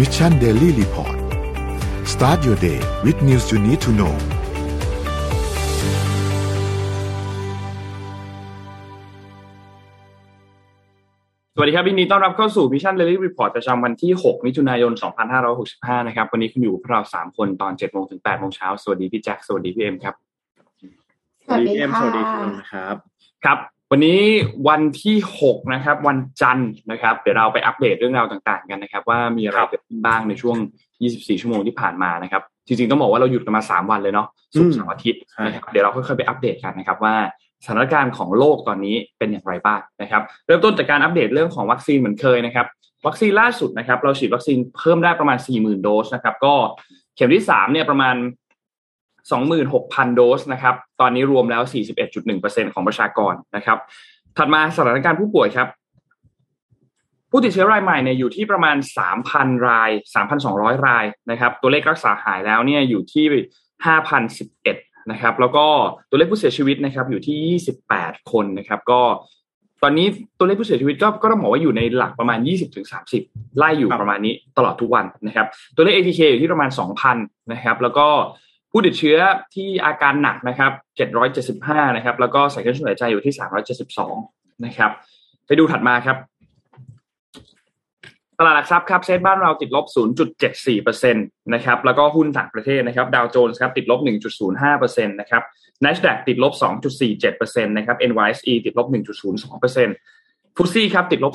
Mission Daily Report start your day with news you need to know สวัสดีครับวินนี้ต้อนรับเข้าสู่ Mission Daily Report ประจำวันที่ 6 มิถุนายน 2565 นะครับ วันนี้คุณอยู่พวกเรา 3 คนตอน 7 โมงถึง 8 โมงเช้า สวัสดีพี่แจ็ค สวัสดีพี่เอ็มครับ สวัสดีเอ็มค่ะสวัสดีคุณครับ ครับ วันนี้วันที่6นะครับ วันจันทร์นะครับ เดี๋ยวเราไปอัปเดตเรื่องราวต่างๆ กันนะครับ ว่ามีอะไรเกิดขึ้นบ้างในช่วง 24 ชั่วโมงที่ผ่านมานะครับ จริงๆ ต้องบอกว่าเราหยุดกันมา 3 วันเลยเนาะศุกร์เสาร์อาทิตย์ใช่นะครับเดี๋ยวเราค่อยๆไปอัปเดตกันนะครับว่าสถานการณ์ของโลกตอนนี้เป็นอย่างไรบ้างนะครับ เริ่มต้นจากการอัปเดตเรื่องของวัคซีนเหมือนเคยนะครับ วัคซีนล่าสุดนะครับ เราฉีดวัคซีนเพิ่มได้ประมาณ 40,000 โดสนะครับ ก็เข็มที่3เนี่ยประมาณ 26,000 โดสนะครับ ตอนนี้รวมแล้ว 41.1%ของประชากรนะครับ ถัดมาสถานการณ์ผู้ป่วยครับ ผู้ติดเชื้อรายใหม่เนี่ยอยู่ที่ประมาณ 3,000 ราย 3,200 รายนะครับ ตัวเลขรักษาหายแล้วเนี่ยอยู่ที่ 5,011 นะครับ แล้วก็ตัวเลขผู้เสียชีวิตนะครับอยู่ที่ 28 คนนะครับ ก็ตอนนี้ตัวเลขผู้เสียชีวิตก็ก็ต้องบอกว่าอยู่ในหลักประมาณ 20-30 ไล่อยู่ประมาณนี้ตลอดทุกวันนะครับ ตัวเลข ATK อยู่ที่ประมาณ 2,000 นะครับ แล้วก็ ผู้ติดเชื้อที่อาการหนักนะครับ 775 นะครับ แล้วก็ใส่เครื่องช่วยหายใจอยู่ที่ 372 นะครับ ไปดูถัดมาครับ ตลาดหลักทรัพย์ครับเซ็ตบ้านเราติดลบ 0.74%นะครับ แล้วก็หุ้นต่างประเทศนะครับ ดาวโจนส์ครับติดลบ 1.05%นะครับ NASDAQ ติดลบ 2.47%นะครับ NYSE ติดลบ 1.02% ฟุตซี่ครับติดลบ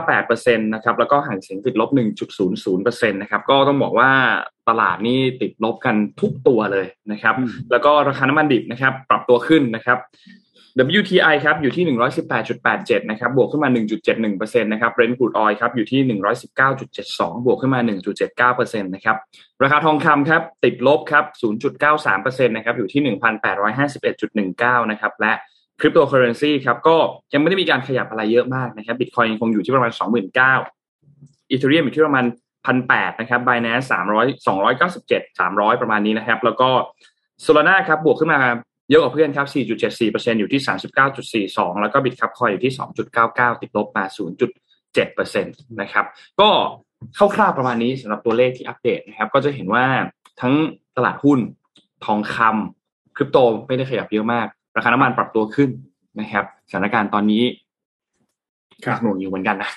0.98%นะครับแล้วก็หางเสียงติดลบ 1.00%นะครับก็ต้องบอกว่าตลาดนี่ติดลบกันทุกตัวเลยนะครับอืมแล้วก็ราคาน้ำมันดิบนะครับปรับตัวขึ้นนะครับ WTI ครับอยู่ที่ 118.87 นะครับบวกขึ้นมา 1.71%นะครับ Brent crude oil ครับอยู่ที่ 119.72 บวกขึ้นมา 1.79%นะครับราคาทองคำครับติดลบครับ 0.93%นะครับอยู่ที่ 1,851.19 นะครับและ คริปโตเคอเรนซีครับก็ยังไม่ได้มีการขยับอะไรเยอะมากนะครับ Bitcoin ยังคงอยู่ที่ประมาณ 29,000 Ethereum อยู่ที่ประมาณ1,800นะครับ Binance 300 297 300ประมาณนี้นะครับ แล้วก็ Solana ครับบวกขึ้นมาเยอะกว่าเพื่อนครับ4.74%อยู่ที่39.42แล้วก็ Bitcoin อยอยู่ที่2.99ติดลบมา0.7%นะครับ ก็คร่าวๆประมาณนี้สำหรับตัวเลขที่อัปเดตนะครับ ก็จะเห็นว่าทั้งตลาดหุ้นทองคำคริปโตไม่ได้ขยับเยอะมาก ราคาน้ำมันปรับตัวขึ้นนะครับสถานการณ์ตอนนี้ครับหน่วงอยู่เหมือนกันนะ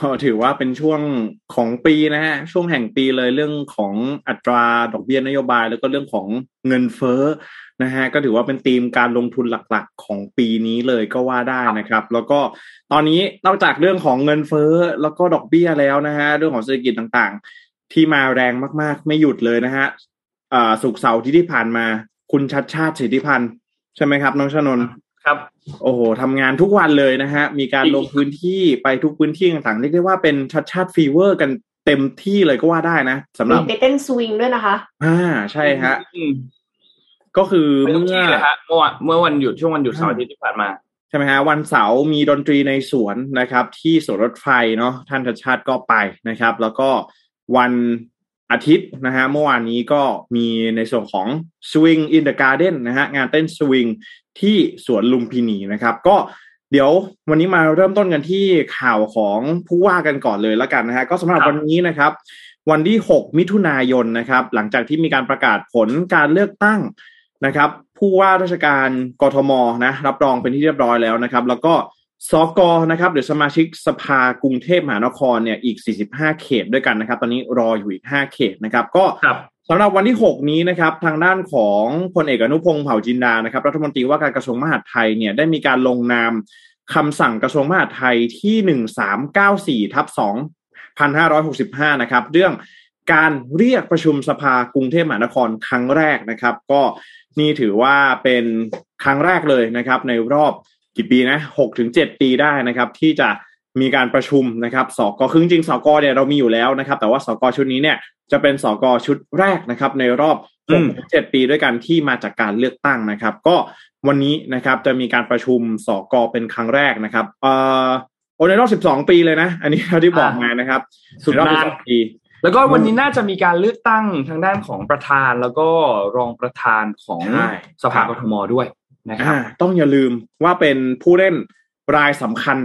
ก็ถือว่าเป็นช่วงของปีนะฮะช่วงแห่งปีเลยเรื่องของอัตราดอกเบี้ยนโยบาย แล้วก็เรื่องของเงินเฟ้อนะฮะก็ถือว่าเป็นธีมการลงทุนหลักๆ ของปีนี้เลยก็ว่าได้นะครับ แล้วก็ตอนนี้นอกจากเรื่องของเงินเฟ้อแล้วก็ดอกเบี้ยแล้วนะฮะเรื่องของเศรษฐกิจต่างๆ ที่มาแรงมากๆ ไม่หยุดเลยนะฮะอ่าสุกร์เสาร์ที่ที่ผ่านมาคุณชัดชาติสิทธิพันธ์ ใช่ไหมครับ น้องชนนท์ครับ โอ้โหทำงานทุกวันเลยนะฮะ มีการลงพื้นที่ไปทุกพื้นที่ต่างๆเรียกได้ว่าเป็นชัชชาติ fever กันเต็มที่เลยก็ว่าได้นะสำหรับมีไปเต้นสวิงด้วยนะคะ อ่าใช่ฮะอืมก็คือเป็นทุกเมื่อที่เลยฮะเมื่อวันเมื่อวันหยุดช่วงวันหยุดเสาร์อาทิตย์ที่ผ่านมาใช่ไหมฮะวันเสาร์มีดนตรีในสวนนะครับ ที่สวนรถไฟเนาะท่านชัชชาติก็ไปนะครับ แล้วก็วัน อาทิตย์นะฮะเมื่อวานนี้ก็มีในส่วนของ Swing in the Garden นะฮะงานเต้นสวิงที่สวนลุมพินีนะครับ ก็เดี๋ยววันนี้มาเริ่มต้นกันที่ข่าวของผู้ว่ากันก่อนเลยแล้วกันนะฮะก็สำหรับวันนี้นะครับ วันที่ 6 มิถุนายนนะครับ หลังจากที่มีการประกาศผลการเลือกตั้งนะครับ ผู้ว่าราชการกรทมนะรับรองเป็นที่เรียบร้อยแล้วนะครับ แล้วก็ สกนะครับหรือสมาชิกสภากรุงเทพมหานครเนี่ยอีก 45 เขตด้วยกันนะครับ ตอนนี้รออยู่อีก 5 เขตนะครับ ก็ครับสำหรับวันที่ 6 นี้นะครับ ทางด้านของพลเอกอนุพงศ์เผ่าจินดานะครับ รัฐมนตรีว่าการกระทรวงมหาดไทยเนี่ยได้มีการลงนามคำสั่งกระทรวงมหาดไทยที่ 1394ทับ2565 นะครับ เรื่องการเรียกประชุมสภากรุงเทพมหานครครั้งแรกนะครับ ก็นี่ถือว่าเป็นครั้งแรกเลยนะครับ ในรอบ กี่ปีนะ6ถึง7ปีได้นะครับ ที่จะมีการประชุมนะครับสกคือจริงๆสกเนี่ยเรามีอยู่แล้วนะครับ แต่ว่าสกชุดนี้เนี่ยจะเป็นสกชุดแรกนะครับ ในรอบอืม6 7ปีด้วยกันที่มาจากการเลือกตั้งนะครับ ก็วันนี้นะครับจะมีการประชุมสกเป็นครั้งแรกนะครับเอ่อโอ้ในรอบ 12 ปีเลยนะ อันนี้เราที่บอกมานะครับ สุดในรอบนาน12ปีแล้วก็วันนี้น่าจะมีการเลือกตั้งทางด้านของประธานแล้วก็รองประธานของใช่สภากทมด้วย นะครับอ่าต้องอย่าลืมว่าเป็นผู้เล่นรายสำคัญ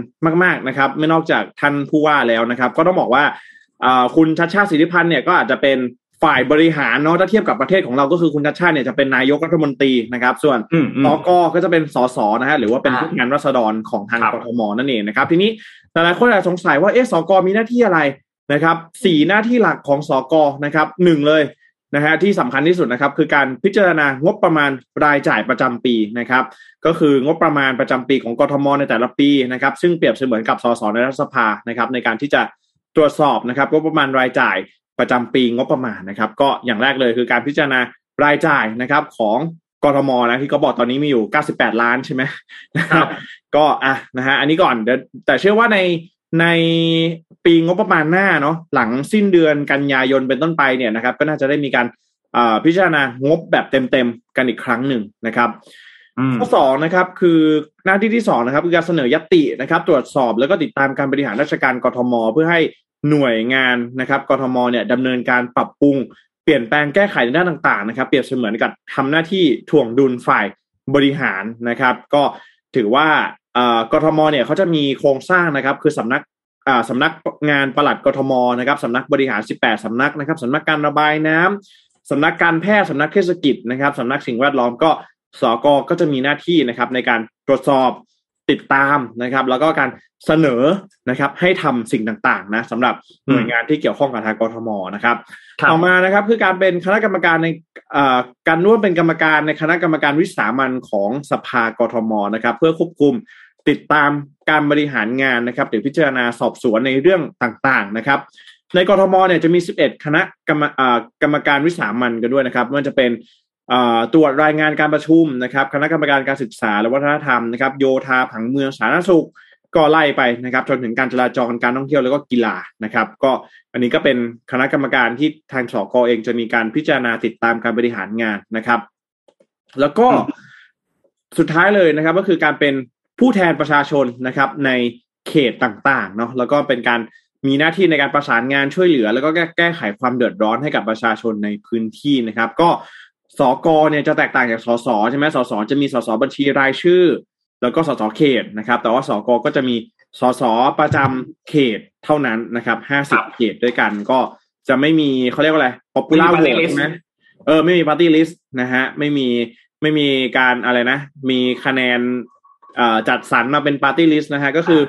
มาก ๆนะครับ ไม่นอกจากท่านผู้ว่าแล้วนะครับ ก็ต้องบอกว่าอ่าคุณชัดชาติสิทธิพันธ์เนี่ยก็อาจจะเป็นฝ่ายบริหารเนาะถ้าเทียบกับประเทศของเราก็คือคุณชัดชาติเนี่ยจะเป็นนายกรัฐมนตรีนะครับ ส่วนอืมอืมสกก็จะเป็นสสนะฮะหรือว่าเป็นอ่าผู้งานรัษฎรของทางครับกทมนั่นเองนะครับ ทีนี้หลายๆคนอาจจะสงสัยว่าเอ๊ะสกมีหน้าที่อะไรนะครับสี่หน้าที่หลักของสกนะครับหนึ่งเลย นะฮะที่สำคัญที่สุดนะครับ คือการพิจารณางบประมาณรายจ่ายประจำปีนะครับ ก็คืองบประมาณประจำปีของกทมในแต่ละปีนะครับ ซึ่งเปรียบเสมือนกับสสในรัฐสภานะครับ ในการที่จะตรวจสอบนะครับงบประมาณรายจ่ายประจำปีงบประมาณนะครับ ก็อย่างแรกเลยคือการพิจารณารายจ่ายนะครับของกทมนะที่เขาบอกตอนนี้มีอยู่ 98 ล้านใช่ไหมนะครับ ก็อะนะฮะอันนี้ก่อนเดี๋ยวแต่เชื่อว่าในใน ปีงบประมาณหน้าเนาะหลังสิ้นเดือนกันยายนเป็นต้นไปเนี่ยนะครับ ก็น่าจะได้มีการอ่าพิจารณางบแบบเต็มๆกันอีกครั้งหนึ่งนะครับอืมข้อสองนะครับคือหน้าที่ที่สองนะครับคือการเสนอยตินะครับ ตรวจสอบแล้วก็ติดตามการบริหารราชการกทม เพื่อให้หน่วยงานนะครับกทมเนี่ยดำเนินการปรับปรุง เปลี่ยนแปลงแก้ไขในด้านต่างๆนะครับ เปรียบเสมือนกับทำหน้าที่ถ่วงดุลฝ่ายบริหารนะครับ ก็ถือว่าเอ่อกทมเนี่ยเขาจะมีโครงสร้างนะครับ คือสำนักอ่า สำนักงานปลัดกทมนะครับสำนักบริหาร 18 สำนักนะครับสำนักการระบายน้ำสำนักการแพทย์สำนักเทศกิจนะครับสำนักสิ่งแวดล้อมก็สกก็จะมีหน้าที่นะครับในการตรวจสอบติดตามนะครับ แล้วก็การเสนอนะครับ ให้ทำสิ่งต่างๆนะสำหรับหน่วยงานที่เกี่ยวข้องกับทางกทมนะครับครับต่อมานะครับคือการเป็นคณะกรรมการในเอ่อการร่วมเป็นกรรมการในคณะกรรมการวิสามันของสภากทมนะครับ เพื่อควบคุม ติดตามการบริหารงานนะครับหรือพิจารณาสอบสวนในเรื่องต่างๆนะครับ ในกทมเนี่ยจะมี 11 คณะกรรมอ่ากรรมการวิสามันกันด้วยนะครับไม่ว่าจะเป็นอ่าตรวจรายงานการประชุมนะครับ คณะกรรมการการศึกษาและวัฒนธรรมนะครับ โยธาผังเมืองสาธารณสุขก็ไล่ไปนะครับ จนถึงการจราจรการท่องเที่ยวแล้วก็กีฬานะครับ ก็อันนี้ก็เป็นคณะกรรมการที่ทางสกเองจะมีการพิจารณาติดตามการบริหารงานนะครับ แล้วก็สุดท้ายเลยนะครับ ก็คือการเป็น ผู้แทนประชาชนนะครับในเขตต่างๆเนาะแล้วก็เป็นการมีหน้าที่ในการประสานงานช่วยเหลือ แล้วก็แก้แก้ไขความเดือดร้อนให้กับประชาชนในพื้นที่นะครับ ก็สกเนี่ยจะแตกต่างจากสสใช่ไหมสสจะมีสสบัญชีรายชื่อ แล้วก็สสเขตนะครับ แต่ว่าสกก็จะมีสสประจำเขตเท่านั้นนะครับห้าสิบเขตด้วยกันก็จะไม่มีเขาเรียกว่าอะไร popular ไม่มี party vote list ใช่ไหมเออไม่มี party list นะฮะไม่มีไม่มีการอะไรนะ มีคะแนนเอ่อ จัดสรรมาเป็น party list นะฮะก็คือ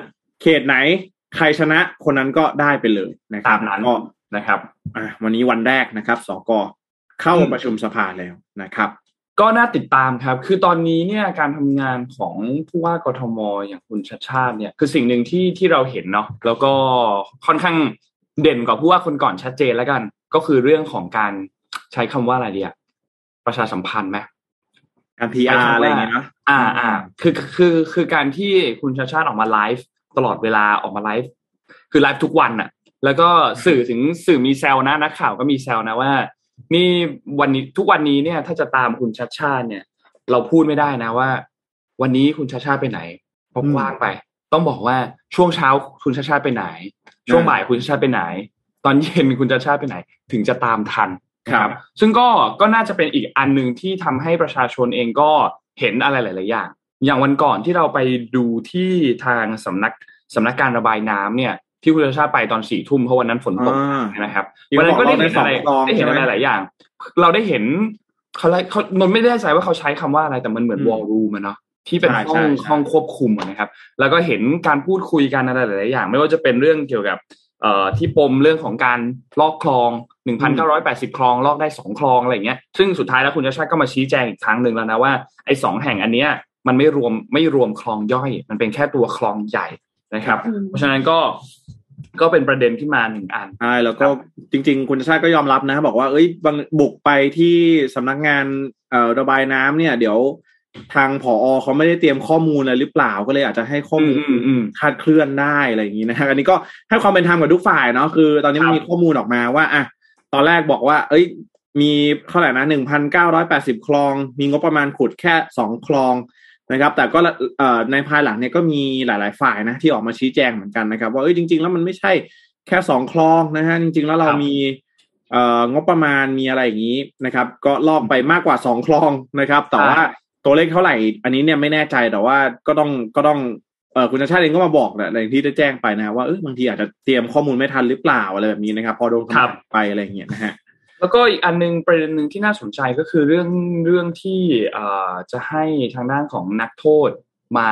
เขตไหนใครชนะคนนั้นก็ได้ไปเลยนะครัตาบมนั้นก็นะครับอะวันนี้วันแรกนะครับสกเข้าอืมประชุมสภาแล้วนะครับ ก็น่าติดตามครับ คือตอนนี้เนี่ยการทำงานของผู้ว่ากทมอย่างคุณชัดชาติเนี่ย คือสิ่งหนึ่งที่ที่เราเห็นเนาะแล้วก็ค่อนข้างเด่นกว่าผู้ว่าคนก่อนชัดเจนแล้วกัน ก็คือเรื่องของการใช้คำว่าอะไรดีอะประชาสัมพันธ์ไหม การใช้ PR คำว่าอะไรอย่างเงี้ยเนาะอ่าอ่าคือคือคือการที่คุณชาติชาติออกมาไลฟ์ตลอดเวลาออกมาไลฟ์คือไลฟ์ทุกวันน่ะแล้วก็สื่อถึงสื่อมีแซวนะนักข่าวก็มีแซวนะว่า นี่วันนี้ทุกวันนี้เนี่ย ถ้าจะตามคุณชาติชาติเนี่ย เราพูดไม่ได้นะว่า วันนี้คุณชาติชาติไปไหนเพราะอืมว่างไป ต้องบอกว่าช่วงเช้าคุณชาติชาติไปไหน ช่วงบ่ายคุณชาติชาติไปไหน ตอนเย็นคุณชาติชาติไปไหน ถึงจะตามทันนะ ครับซึ่งก็ก็น่าจะเป็นอีกอันหนึ่งที่ทำให้ประชาชนเองก็เห็นอะไรหลาย ๆ อย่าง อย่างวันก่อนที่เราไปดูที่ทางสำนักสำนักการระบายน้ำเนี่ยที่คุณชาติชาติไปตอนสี่ทุ่มเพราะวันนั้นฝนตกอ่านะครับที่วันนั้นก็ได้เห็นบอกอะไรเราได้สองคลองได้เห็นอะไรใช่ไหมหลายอย่าง เราได้เห็นเขาเขามันไม่แน่ใจว่าเขาใช้คำว่าอะไรแต่มันเหมือนอืมวอลรูมอะเนาะที่เป็นใช่ห้องใช่ใช่ห้องควบคุมอะนะครับ แล้วก็เห็นการพูดคุยกันอะไรหลายๆอย่าง ไม่ว่าจะเป็นเรื่องเกี่ยวกับ เอ่อที่ปมเรื่องของการลอกคลอง 1,980 คลอง ลอกได้สองคลองอะไรอย่างเงี้ยซึ่งสุดท้ายแล้วคุณชาติชาติก็มาชี้แจงอีกครั้งหนึ่งแล้วนะว่าไอ้สองแห่งอันเนี้ยมันไม่รวมไม่รวมคลองย่อย มันเป็นแค่ตัวคลองใหญ่นะครับอืมเพราะฉะนั้นก็ก็เป็นประเด็นขึ้นมาหนึ่งอันใช่แล้วก็จริง ๆ คุณชาติก็ยอมรับนะ บอกว่าเอ้ยบางบุกไปที่สำนักงานเอ่อระบายน้ำเนี่ย เดี๋ยว ทางผอเขาไม่ได้เตรียมข้อมูลอะไรหรือเปล่าก็เลยอาจจะให้ข้อมูลอืมอืมอืมคลาดเคลื่อนได้อะไรอย่างนี้นะฮะอันนี้ก็ให้ความเป็นธรรมกับทุกฝ่ายเนาะคือ ตอนนี้มันครับมีข้อมูลออกมาว่าอะตอนแรกบอกว่า เอ้ย มีเท่าไหร่นะหนึ่งพันเก้าร้อยแปดสิบคลอง มีงบประมาณขุดแค่สองคลองนะครับ แต่ก็เอ่อในภายหลังเนี่ยก็มีหลาย ๆ ฝ่ายนะที่ออกมาชี้แจงเหมือนกันนะครับ ว่าเอ้ยจริง ๆ แล้วมันไม่ใช่แค่สองคลองนะฮะจริง ๆ แล้วเราครับมีเอ่องบประมาณมีอะไรอย่างนี้นะครับ ก็ลอกไปมากกว่าสองคลองนะครับ แต่ว่า ตัวเลขเท่าไหร่ อันนี้เนี่ยไม่แน่ใจแต่ว่าก็ต้องก็ต้องเอคุณชาติชาติเองก็มาบอกแหละอย่างที่ได้แจ้งไปนะว่าเออบางทีอาจจะเตรียมข้อมูลไม่ทันหรือเปล่าอะไรแบบนี้นะครับ พอโดนครับคำถามไปอะไรอย่างเงี้ยนะฮะแล้วก็อีกอันหนึงประเด็นหนึ่งที่น่าสนใจก็คือเรื่องเรื่องที่เอ่อจะให้ทางด้านของนักโทษมา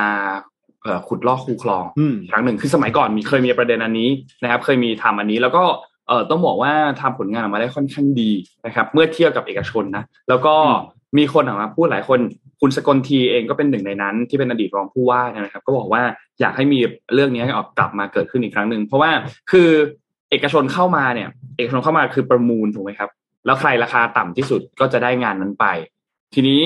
เอ่อขุดลอกคูคลองอืมครั้งหนึ่งคือสมัยก่อนมีเคยมีประเด็นอันนี้นะครับ เคยมีทำอันนี้แล้วก็เอ่อต้องบอกว่าทำผลงานออกมาได้ค่อนข้างดีนะครับ เมื่อเทียบกับเอกชนนะ แล้วก็อื มีคนออกมาพูดหลายคน คุณสกลทีเองก็เป็นหนึ่งในนั้น ที่เป็นอดีตรองผู้ว่านะครับ ก็บอกว่าอยากให้มีเรื่องนี้ออกกลับมาเกิดขึ้นอีกครั้งหนึ่งเพราะว่าคือเอกชนเข้ามาเนี่ย เอกชนเข้ามาคือประมูลถูกไหมครับ แล้วใครราคาต่ำที่สุดก็จะได้งานนั้นไป ทีนี้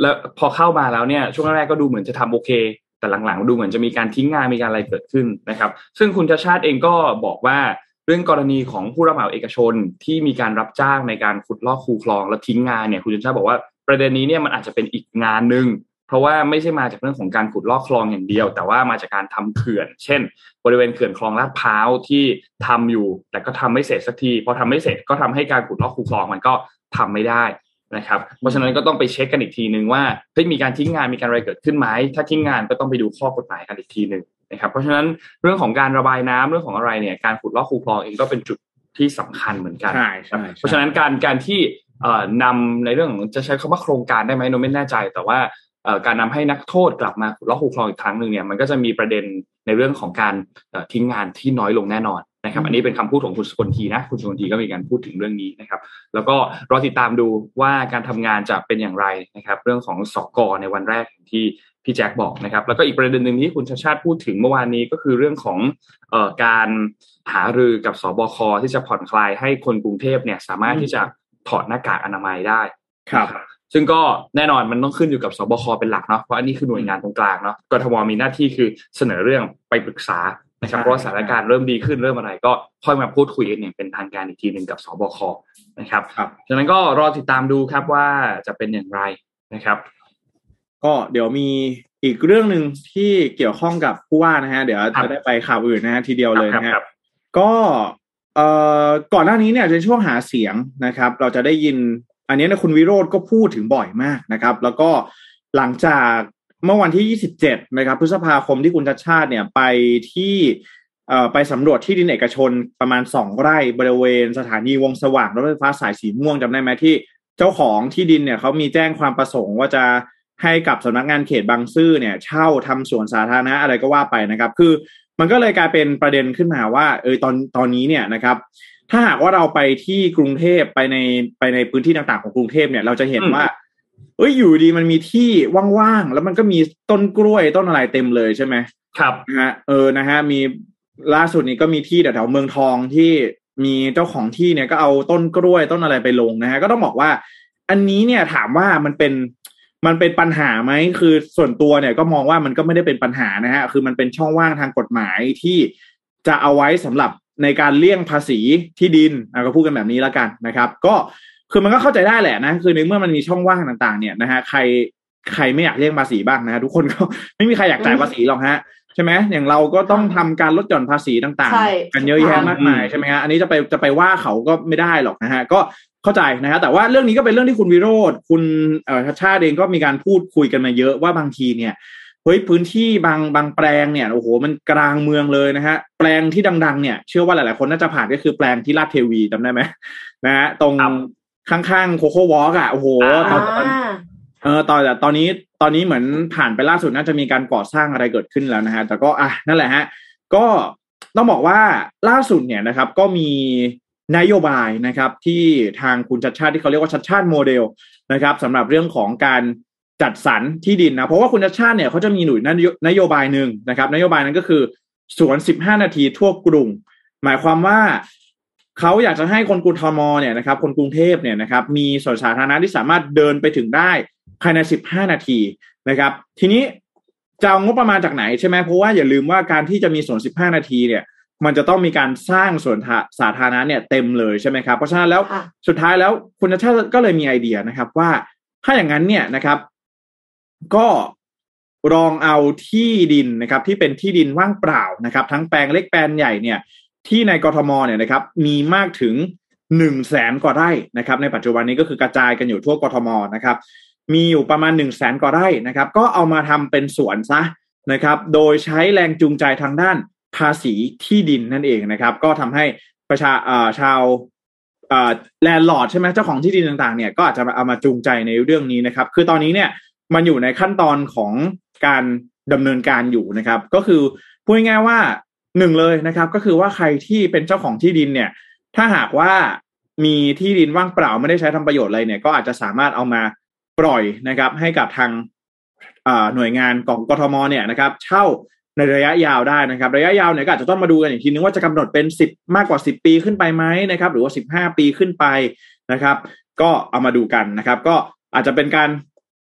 แล้วพอเข้ามาแล้วเนี่ยช่วงแรกก็ดูเหมือนจะทำโอเค แต่หลังๆดูเหมือนจะมีการทิ้งงานมีการอะไรเกิดขึ้นนะครับ ซึ่งคุณชาชาติเองก็บอกว่าเรื่องกรณีของผู้รับเหมาเอกชนที่มีการรับจ้างในการขุดลอกคูคลองแล้วทิ้งงานเนี่ยคุณชาชาติบอกว่า ประเด็นนี้เนี่ยมันอาจจะเป็นอีกงานหนึ่งเพราะว่าไม่ใช่มาจากเรื่องของการขุดลอกคลองอย่างเดียว แต่ว่ามาจากการทำเขื่อน เช่น บริเวณเขื่อนคลองลาดพร้าวที่ทำอยู่ แต่ก็ทำไม่เสร็จสักทีพอทำไม่เสร็จก็ทำให้การขุดลอกคูคลองมันก็ทำไม่ได้นะครับเพราะฉะนั้นก็ต้องไปเช็คกันอีกทีนึงว่าเฮ้ยมีการทิ้งงานมีการอะไรเกิดขึ้นไหมถ้าทิ้งงานก็ต้องไปดูข้อกฎหมายกันอีกทีหนึ่งนะครับเพราะฉะนั้นเรื่องของการระบายน้ำเรื่องของอะไรเนี่ยการขุดลอกคูคลองเองก็เป็นจุดที่สำคัญเหมือนกันใช่ใช่เพราะฉะนั้นการการที่เอ่อ นำในเรื่องของจะใช้คำว่าโครงการได้ไหมโนไม่แน่ใจ แต่ว่าเอ่อการนำให้นักโทษกลับมาขุดลอกคูคลองอีกครั้งหนึ่งเนี่ยมันก็จะมีประเด็นในเรื่องของการเอ่อทิ้งงานที่น้อยลงแน่นอนนะครับอันนี้เป็นคำพูดของคุณสกลทีนะคุณสกลทีก็มีการพูดถึงเรื่องนี้นะครับ แล้วก็รอติดตามดูว่าการทำงานจะเป็นอย่างไรนะครับ เรื่องของสกอในวันแรกที่พี่แจ็คบอกนะครับ แล้วก็อีกประเด็นหนึ่งที่คุณชาชาติพูดถึงเมื่อวานนี้ก็คือเรื่องของเอ่อการหารือกับสบคที่จะผ่อนคลายให้คนกรุงเทพเนี่ยสามารถที่จะ ถอดหน้ากากอนามัยได้ครับ ซึ่งก็แน่นอนมันต้องขึ้นอยู่กับสบคเป็นหลักเนาะเพราะอันนี้คือหน่วยงานตรงกลางเนาะกทมมีหน้าที่คือเสนอเรื่องไปปรึกษานะครับใช่เพราะว่าสถานการณ์เริ่มดีขึ้นเริ่มอะไรก็ค่อยมาพูดคุยกันอย่างเป็นทางการอีกทีหนึ่งกับสบคนะครับครับฉะนั้นก็รอติดตามดูครับว่าจะเป็นอย่างไรนะครับ ก็เดี๋ยวมีอีกเรื่องหนึ่งที่เกี่ยวข้องกับผู้ว่านะฮะเดี๋ยวครับจะได้ไปข่าวอื่นนะฮะทีเดียวเลยนะฮะครับ ก็ เอ่อก่อนหน้านี้เนี่ยในช่วงหาเสียงนะครับ เราจะได้ยิน อันนี้นะคุณวิโรธก็พูดถึงบ่อยมากนะครับ แล้วก็หลังจากเมื่อวันที่ 27 นะครับ พฤษภาคมที่คุณชัดชาติเนี่ยไปที่เอ่อไปสำรวจที่ดินเอกชนประมาณสองไร่บริเวณสถานีวงสว่างรถไฟฟ้าสายสีม่วงจำได้ไหมที่ เจ้าของที่ดินเนี่ยเขามีแจ้งความประสงค์ว่าจะให้กับสำนักงานเขตบางซื่อเนี่ย เช่าทำสวนสาธารณะอะไรก็ว่าไปนะครับ คือ มันก็เลยกลายเป็นประเด็นขึ้นมาว่า เออตอนตอนนี้เนี่ยนะครับ ถ้าหากว่าเราไปที่กรุงเทพไปในไปในพื้นที่ต่างๆของกรุงเทพเนี่ย เราจะเห็นอืมว่า เอ้ยอยู่ดีมันมีที่ว่างๆแล้วมันก็มีต้นกล้วยต้นอะไรเต็มเลยใช่ไหมครับนะฮะเออนะฮะมีล่าสุดนี้ก็มีที่แถวๆเมืองทองที่มีเจ้าของที่เนี่ยก็เอาต้นกล้วยต้นอะไรไปลงนะฮะก็ต้องบอกว่า อันนี้เนี่ยถามว่ามันเป็น มันเป็นปัญหาไหมคือส่วนตัวเนี่ยก็มองว่ามันก็ไม่ได้เป็นปัญหานะฮะคือมันเป็นช่องว่างทางกฎหมายที่จะเอาไว้สำหรับในการเลี่ยงภาษีที่ดินเราก็พูดกันแบบนี้แล้วกันนะครับ ก็คือมันก็เข้าใจได้แหละนะคือในเมื่อมันมีช่องว่างต่างๆ เนี่ยนะฮะใครใครไม่อยากเลี่ยงภาษีบ้างนะฮะทุกคนก็ไม่มีใครอยากจ่ายภาษีหรอกฮะ ใช่ไหมอย่างเราก็ต้องทำการลดหย่อนภาษีต่างใช่ๆกันเยอะแยะมากมายอืมใช่ไหมฮะอันนี้จะไปจะไปว่าเขาก็ไม่ได้หรอกนะฮะก็เข้าใจนะฮะแต่ว่าเรื่องนี้ก็เป็นเรื่องที่คุณวิโรธคุณเอ่อชาติชาติเองก็มีการพูดคุยกันมาเยอะว่าบางทีเนี่ยเฮ้ยพื้นที่บางบางแปลงเนี่ยโอ้โหมันกลางเมืองเลยนะฮะแปลงที่ดัง ๆ เนี่ยเชื่อว่าหลายๆคนน่าจะผ่านก็คือแปลงที่ลาดเทวีจำได้ไหมนะฮะตรงครับข้างๆโคโค่วอล์กอะโอ้โหอ่าตอนตอนอ่าเออตอนแต่ตอนนี้ ตอนนี้เหมือนผ่านไปล่าสุดน่าจะมีการก่อสร้างอะไรเกิดขึ้นแล้วนะฮะ แต่ก็อะนั่นแหละฮะ ก็ต้องบอกว่าล่าสุดเนี่ยนะครับ ก็มีนโยบายนะครับ ที่ทางคุณชัดชาติที่เขาเรียกว่าชัดชาติโมเดลนะครับสำหรับเรื่องของการจัดสรรที่ดินนะเพราะว่าคุณชัดชาติเนี่ยเขาจะมีหน่วยนโยนโยบายหนึ่งนะครับ นโยบายนั้นก็คือสวน 15 นาทีทั่วกรุง หมายความว่าเขาอยากจะให้คนกรุงทมเนี่ยนะครับ คนกรุงเทพเนี่ยนะครับ มีสวนสาธารณะที่สามารถเดินไปถึงได้ ภายใน 15 นาทีนะครับ ทีนี้จะเอางบประมาณจากไหนใช่ไหมเพราะว่าอย่าลืมว่าการที่จะมีสวน 15 นาทีเนี่ยมันจะต้องมีการสร้างสวนสาธารณะเนี่ยเต็มเลยใช่ไหมครับ เพราะฉะนั้นแล้วค่ะสุดท้ายแล้วคุณชาติก็เลยมีไอเดียนะครับ ว่าถ้าอย่างนั้นเนี่ยนะครับ ก็ลองเอาที่ดินนะครับ ที่เป็นที่ดินว่างเปล่านะครับ ทั้งแปลงเล็กแปลงใหญ่เนี่ย ที่ในกรทมเนี่ยนะครับ มีมากถึงหนึ่งแสนกว่าไร่นะครับ ในปัจจุบันนี้ก็คือกระจายกันอยู่ทั่วกรทมนะครับ มีอยู่ประมาณหนึ่งแสนกว่าไร่นะครับ ก็เอามาทำเป็นสวนซะนะครับ โดยใช้แรงจูงใจทางด้านภาษีที่ดินนั่นเองนะครับ ก็ทำให้ประชาชาวแลนด์ลอร์ดใช่ไหมเจ้าของที่ดินต่างๆเนี่ยก็อาจจะเอามาจูงใจในเรื่องนี้นะครับ คือตอนนี้เนี่ยมันอยู่ในขั้นตอนของการดำเนินการอยู่นะครับ ก็คือพูดง่ายๆว่าหนึ่งเลยนะครับ ก็คือว่าใครที่เป็นเจ้าของที่ดินเนี่ย ถ้าหากว่ามีที่ดินว่างเปล่าไม่ได้ใช้ทำประโยชน์อะไรเนี่ย ก็อาจจะสามารถเอามา ปล่อยนะครับ ให้กับทางหน่วยงานของกทมเนี่ยนะครับ เช่าในระยะยาวได้นะครับ ระยะยาวเนี่ยก็อาจจะต้องมาดูกันอีกทีนึงว่าจะกำหนดเป็นสิบมากกว่าสิบปีขึ้นไปไหมนะครับ หรือว่าสิบห้าปีขึ้นไปนะครับ ก็เอามาดูกันนะครับ ก็อาจจะเป็นการ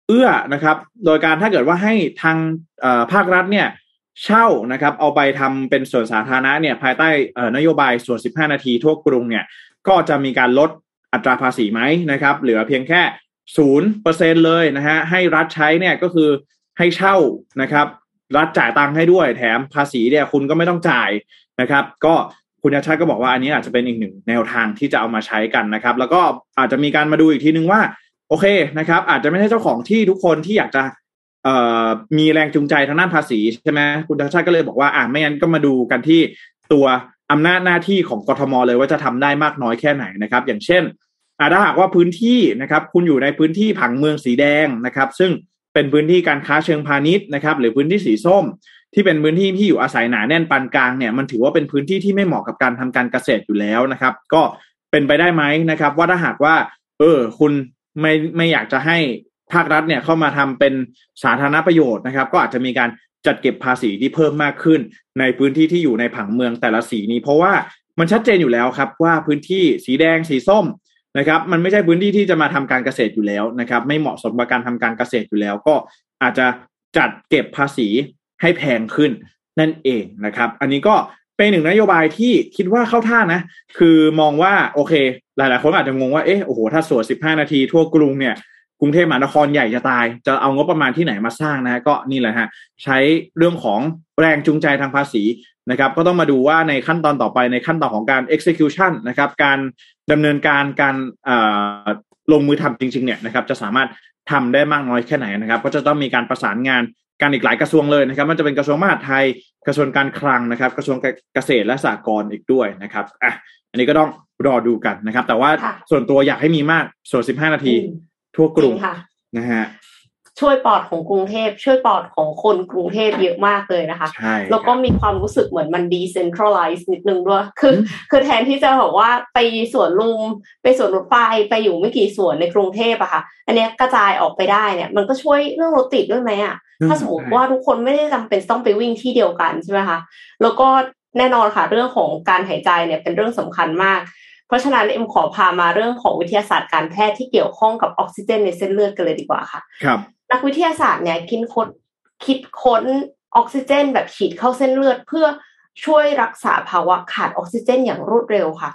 เอื้อนะครับ โดยการถ้าเกิดว่าให้ทางภาครัฐเนี่ยเช่านะครับ เอาไปทำเป็นส่วนสาธารณะเนี่ยภายใต้นโยบายส่วน 15 นาทีทั่วกรุงเนี่ยก็จะมีการลดอัตราภาษีไหมนะครับ เหลือเพียงแค่ ศูนย์เปอร์เซ็นเลยนะฮะให้รัฐใช้เนี่ยก็คือให้เช่านะครับ รัฐจ่ายตังค์ให้ด้วย แถมภาษีเนี่ยคุณก็ไม่ต้องจ่ายนะครับ ก็คุณชาติก็บอกว่าอันนี้อาจจะเป็นอีกหนึ่งแนวทางที่จะเอามาใช้กันนะครับ แล้วก็อาจจะมีการมาดูอีกทีนึงว่า โอเคนะครับ อาจจะไม่ใช่เจ้าของที่ทุกคนที่อยากจะมีแรงจูงใจทางด้านภาษีใช่ไหมคุณชาติก็เลยบอกว่าอ่าไม่งั้นก็มาดูกันที่ตัวอำนาจหน้าที่ของกทมเลยว่าจะทำได้มากน้อยแค่ไหนนะครับ อย่างเช่น ถ้าหากว่าพื้นที่นะครับ คุณอยู่ในพื้นที่ผังเมืองสีแดงนะครับ ซึ่งเป็นพื้นที่การค้าเชิงพาณิชย์นะครับ หรือพื้นที่สีส้ม ที่เป็นพื้นที่ที่อยู่อาศัยหนาแน่นปานกลางเนี่ยมันถือว่าเป็นพื้นที่ที่ไม่เหมาะกับการทำการเกษตรอยู่แล้วนะครับ ก็เป็นไปได้ไหมนะครับ ว่าถ้าหากว่า เออ คุณไม่ไม่อยากจะให้ภาครัฐเนี่ยเข้ามาทำเป็นสาธารณประโยชน์นะครับ ก็อาจจะมีการจัดเก็บภาษีที่เพิ่มมากขึ้น ในพื้นที่ที่อยู่ในผังเมืองแต่ละสีนี้ เพราะว่ามันชัดเจนอยู่แล้วครับว่าพื้นที่สีแดงสีส้ม นะครับมันไม่ใช่พื้นที่ที่จะมาทำการเกษตรอยู่แล้วนะครับ ไม่เหมาะสมกับการทำการเกษตรอยู่แล้ว ก็อาจจะจัดเก็บภาษีให้แพงขึ้นนั่นเองนะครับ อันนี้ก็เป็นหนึ่งนโยบายที่คิดว่าเข้าท่านะ คือมองว่าโอเค หลายๆ คนอาจจะงงว่าเอ๊ะโอ้โหถ้าสวดสิบห้านาทีทั่วกรุงเนี่ยกรุงเทพมหานครใหญ่จะตาย จะเอางบประมาณที่ไหนมาสร้างนะก็นี่แหละฮะใช้เรื่องของแรงจูงใจทางภาษี นะครับก็ต้องมาดูว่าในขั้นตอนต่อไปในขั้นตอนของการ execution นะครับการดำเนินการการลงมือทำจริงๆเนี่ยนะครับจะสามารถทำได้มากน้อยแค่ไหนนะครับก็จะต้องมีการประสานงานการอีกหลายกระทรวงเลยนะครับ มันจะเป็นกระทรวงมหาดไทยกระทรวงการคลังนะครับ กระทรวงเกษตรและสหกรณ์อีกด้วยนะครับอะอันนี้ก็ต้องรอดูกันนะครับ แต่ว่าส่วนตัวอยากให้มีมากส่วนสิบห้านาที ทั่วกรุงนะฮะ ช่วยปอดของกรุงเทพ ช่วยปอดของคนกรุงเทพเยอะมากเลยนะคะใช่แล้วก็มีความรู้สึกเหมือนมันดีเซนทรัลไลซ์นิดนึงด้วย คือ คือแทนที่จะบอกว่าไปสวนลุม ไปสวนรถไฟไปอยู่ไม่กี่สวนในกรุงเทพอะค่ะ อันนี้กระจายออกไปได้เนี่ย มันก็ช่วยเรื่องรถติดด้วยไหมอะถ้าสมมติว่าทุกคนไม่ได้จำเป็นต้องไปวิ่งที่เดียวกันใช่ไหมคะ แล้วก็แน่นอนค่ะ เรื่องของการหายใจเนี่ยเป็นเรื่องสำคัญมากเพราะฉะนั้นเอ็มขอพามาเรื่องของวิทยาศาสตร์การแพทย์ที่เกี่ยวข้องกับออกซิเจนในเส้นเลือดกันเลยดีกว่าค่ะ ครับ นักวิทยาศาสตร์เนี่ยคิดค้นคิดค้นออกซิเจน แบบฉีดเข้าเส้นเลือด เพื่อช่วยรักษาภาวะขาดออกซิเจน อย่างรวดเร็วค่ะ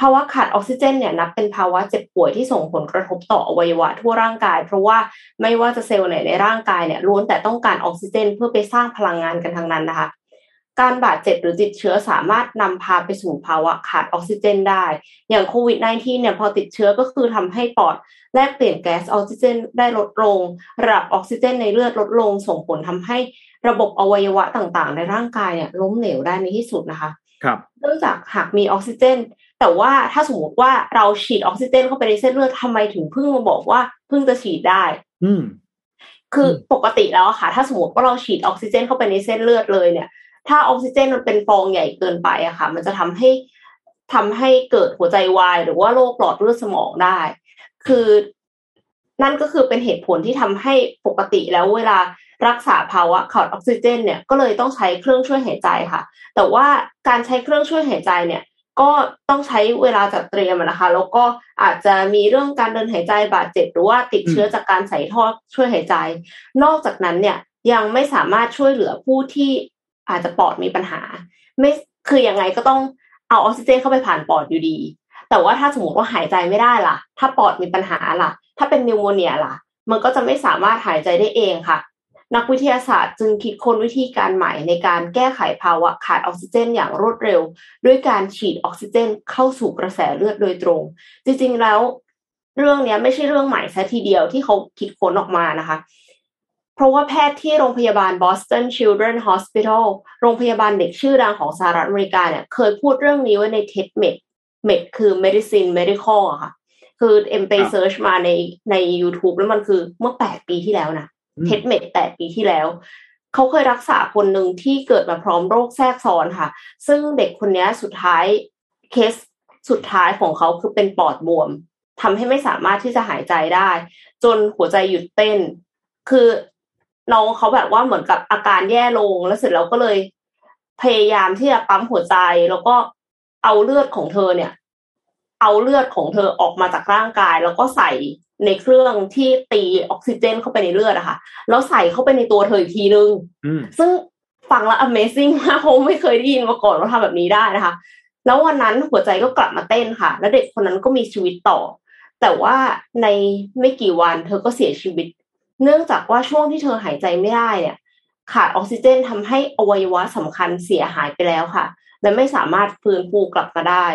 ภาวะขาดออกซิเจนเนี่ยนับเป็นภาวะเจ็บป่วยที่ส่งผลกระทบต่ออวัยวะทั่วร่างกาย เพราะว่าไม่ว่าจะเซลล์ไหนในร่างกายเนี่ยล้วนแต่ต้องการออกซิเจน เพื่อไปสร้างพลังงานกันทางนั้นนะคะ การบาดเจ็บหรือติดเชื้อสามารถนำพาไปสู่ภาวะขาดออกซิเจนได้ อย่างโควิด -19 เนี่ยพอติดเชื้อก็คือทำให้ปอดแลกเปลี่ยนแก๊สออกซิเจนได้ลดลง ระดับออกซิเจนในเลือดลดลง ส่งผลทำให้ระบบอวัยวะต่างๆ ในร่างกายเนี่ยล้มเหลวได้ในที่สุดนะคะ ครับ เนื่องจากหากมีออกซิเจน แต่ว่าถ้าสมมติว่าเราฉีดออกซิเจนเข้าไปในเส้นเลือดทำไมถึงเพิ่งมาบอกว่าเพิ่งจะฉีดได้ อืมคือปกติแล้วค่ะ ถ้าสมมติว่าเราฉีดออกซิเจนเข้าไปในเส้นเลือดเลยเนี่ย ถ้าออกซิเจนมันเป็นฟองใหญ่เกินไปอะค่ะ มันจะทำให้ทำให้เกิดหัวใจวาย หรือว่าโรคหลอดเลือดสมองได้ คือนั่นก็คือเป็นเหตุผลที่ทำให้ปกติแล้วเวลารักษาภาวะขาดออกซิเจน เนี่ยก็เลยต้องใช้เครื่องช่วยหายใจค่ะ แต่ว่าการใช้เครื่องช่วยหายใจเนี่ย ก็ต้องใช้เวลาจัดเตรียมนะคะ แล้วก็อาจจะมีเรื่องการเดินหายใจบาดเจ็บหรือว่าติดเชื้อจากการใส่ท่อช่วยหายใจ นอกจากนั้นเนี่ยยังไม่สามารถช่วยเหลือผู้ที่ อาจจะปอดมีปัญหา ไม่คือยังไงก็ต้องเอาออกซิเจนเข้าไปผ่านปอดอยู่ดี แต่ว่าถ้าสมมติว่าหายใจไม่ได้ล่ะ ถ้าปอดมีปัญหาล่ะ ถ้าเป็นนิวโมเนียล่ะ มันก็จะไม่สามารถหายใจได้เองค่ะ นักวิทยาศาสตร์จึงคิดค้นวิธีการใหม่ในการแก้ไขภาวะขาดออกซิเจนอย่างรวดเร็ว ด้วยการฉีดออกซิเจนเข้าสู่กระแสเลือดโดยตรง จริงๆแล้วเรื่องนี้ไม่ใช่เรื่องใหม่ซะทีเดียวที่เขาคิดค้นออกมานะคะ เพราะว่าแพทย์ที่โรงพยาบาล Boston Children Hospital โรงพยาบาลเด็กชื่อดังของสหรัฐอเมริกาเนี่ยเคยพูดเรื่องนี้ไว้ใน TED Med Med คือ medicine medical อะค่ะ คือเอ็มไป search มาในใน YouTube แล้วมันคือเมื่อแปดปีที่แล้วนะ TED Med แปดปีที่แล้ว เขาเคยรักษาคนหนึ่งที่เกิดมาพร้อมโรคแทรกซ้อนค่ะ ซึ่งเด็กคนนี้สุดท้ายเคสสุดท้ายของเขาคือเป็นปอดบวมทำให้ไม่สามารถที่จะหายใจได้ จนหัวใจหยุดเต้น คือ น้องเขาแบบว่าเหมือนกับอาการแย่ลงแล้วเสร็จแล้วก็เลย พยายามที่จะปั๊มหัวใจแล้วก็เอาเลือดของเธอเนี่ย เอาเลือดของเธอออกมาจากร่างกาย แล้วก็ใส่ในเครื่องที่ตีออกซิเจนเข้าไปในเลือดอะค่ะ แล้วใส่เข้าไปในตัวเธออีกทีนึงซึ่งฟังแล้ว Amazing มากเพราะไม่เคยได้ยินมาก่อนว่าทำแบบนี้ได้นะคะ แล้ววันนั้นหัวใจก็กลับมาเต้นค่ะ แล้วเด็กคนนั้นก็มีชีวิตต่อ แต่ว่าในไม่กี่วันเธอก็เสียชีวิต เนื่องจากว่าช่วงที่เธอหายใจไม่ได้เนี่ยขาดออกซิเจนทำให้อวัยวะสำคัญเสียหายไปแล้วค่ะ และไม่สามารถฟื้นฟูกลับมาได้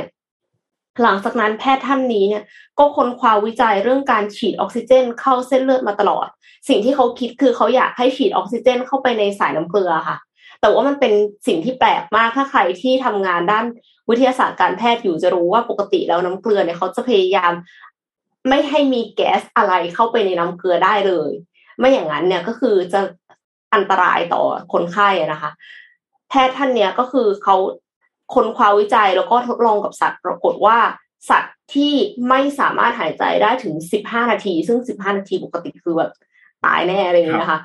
หลังจากนั้นแพทย์ท่านนี้เนี่ยก็ค้นคว้าวิจัยเรื่องการฉีดออกซิเจน เข้าเส้นเลือดมาตลอด สิ่งที่เขาคิดคือเขาอยากให้ฉีดออกซิเจน เข้าไปในสายน้ำเกลือค่ะ แต่ว่ามันเป็นสิ่งที่แปลกมากถ้าใครที่ทำงานด้านวิทยาศาสตร์การแพทย์อยู่จะรู้ว่าปกติแล้วน้ำเกลือเนี่ยเขาจะพยายามไม่ให้มีแก๊สอะไรเข้าไปในน้ำเกลือได้เลย ไม่อย่างนั้นเนี่ยก็คือจะอันตรายต่อคนไข้นะคะ แพทย์ท่านเนี้ยก็คือเขาค้นคว้าวิจัยแล้วก็ทดลองกับสัตว์ปรากฏว่าสัตว์ที่ไม่สามารถหายใจได้ถึงสิบห้านาที ซึ่งสิบห้านาทีปกติคือแบบตายแน่อะไรอย่างนี้นะคะ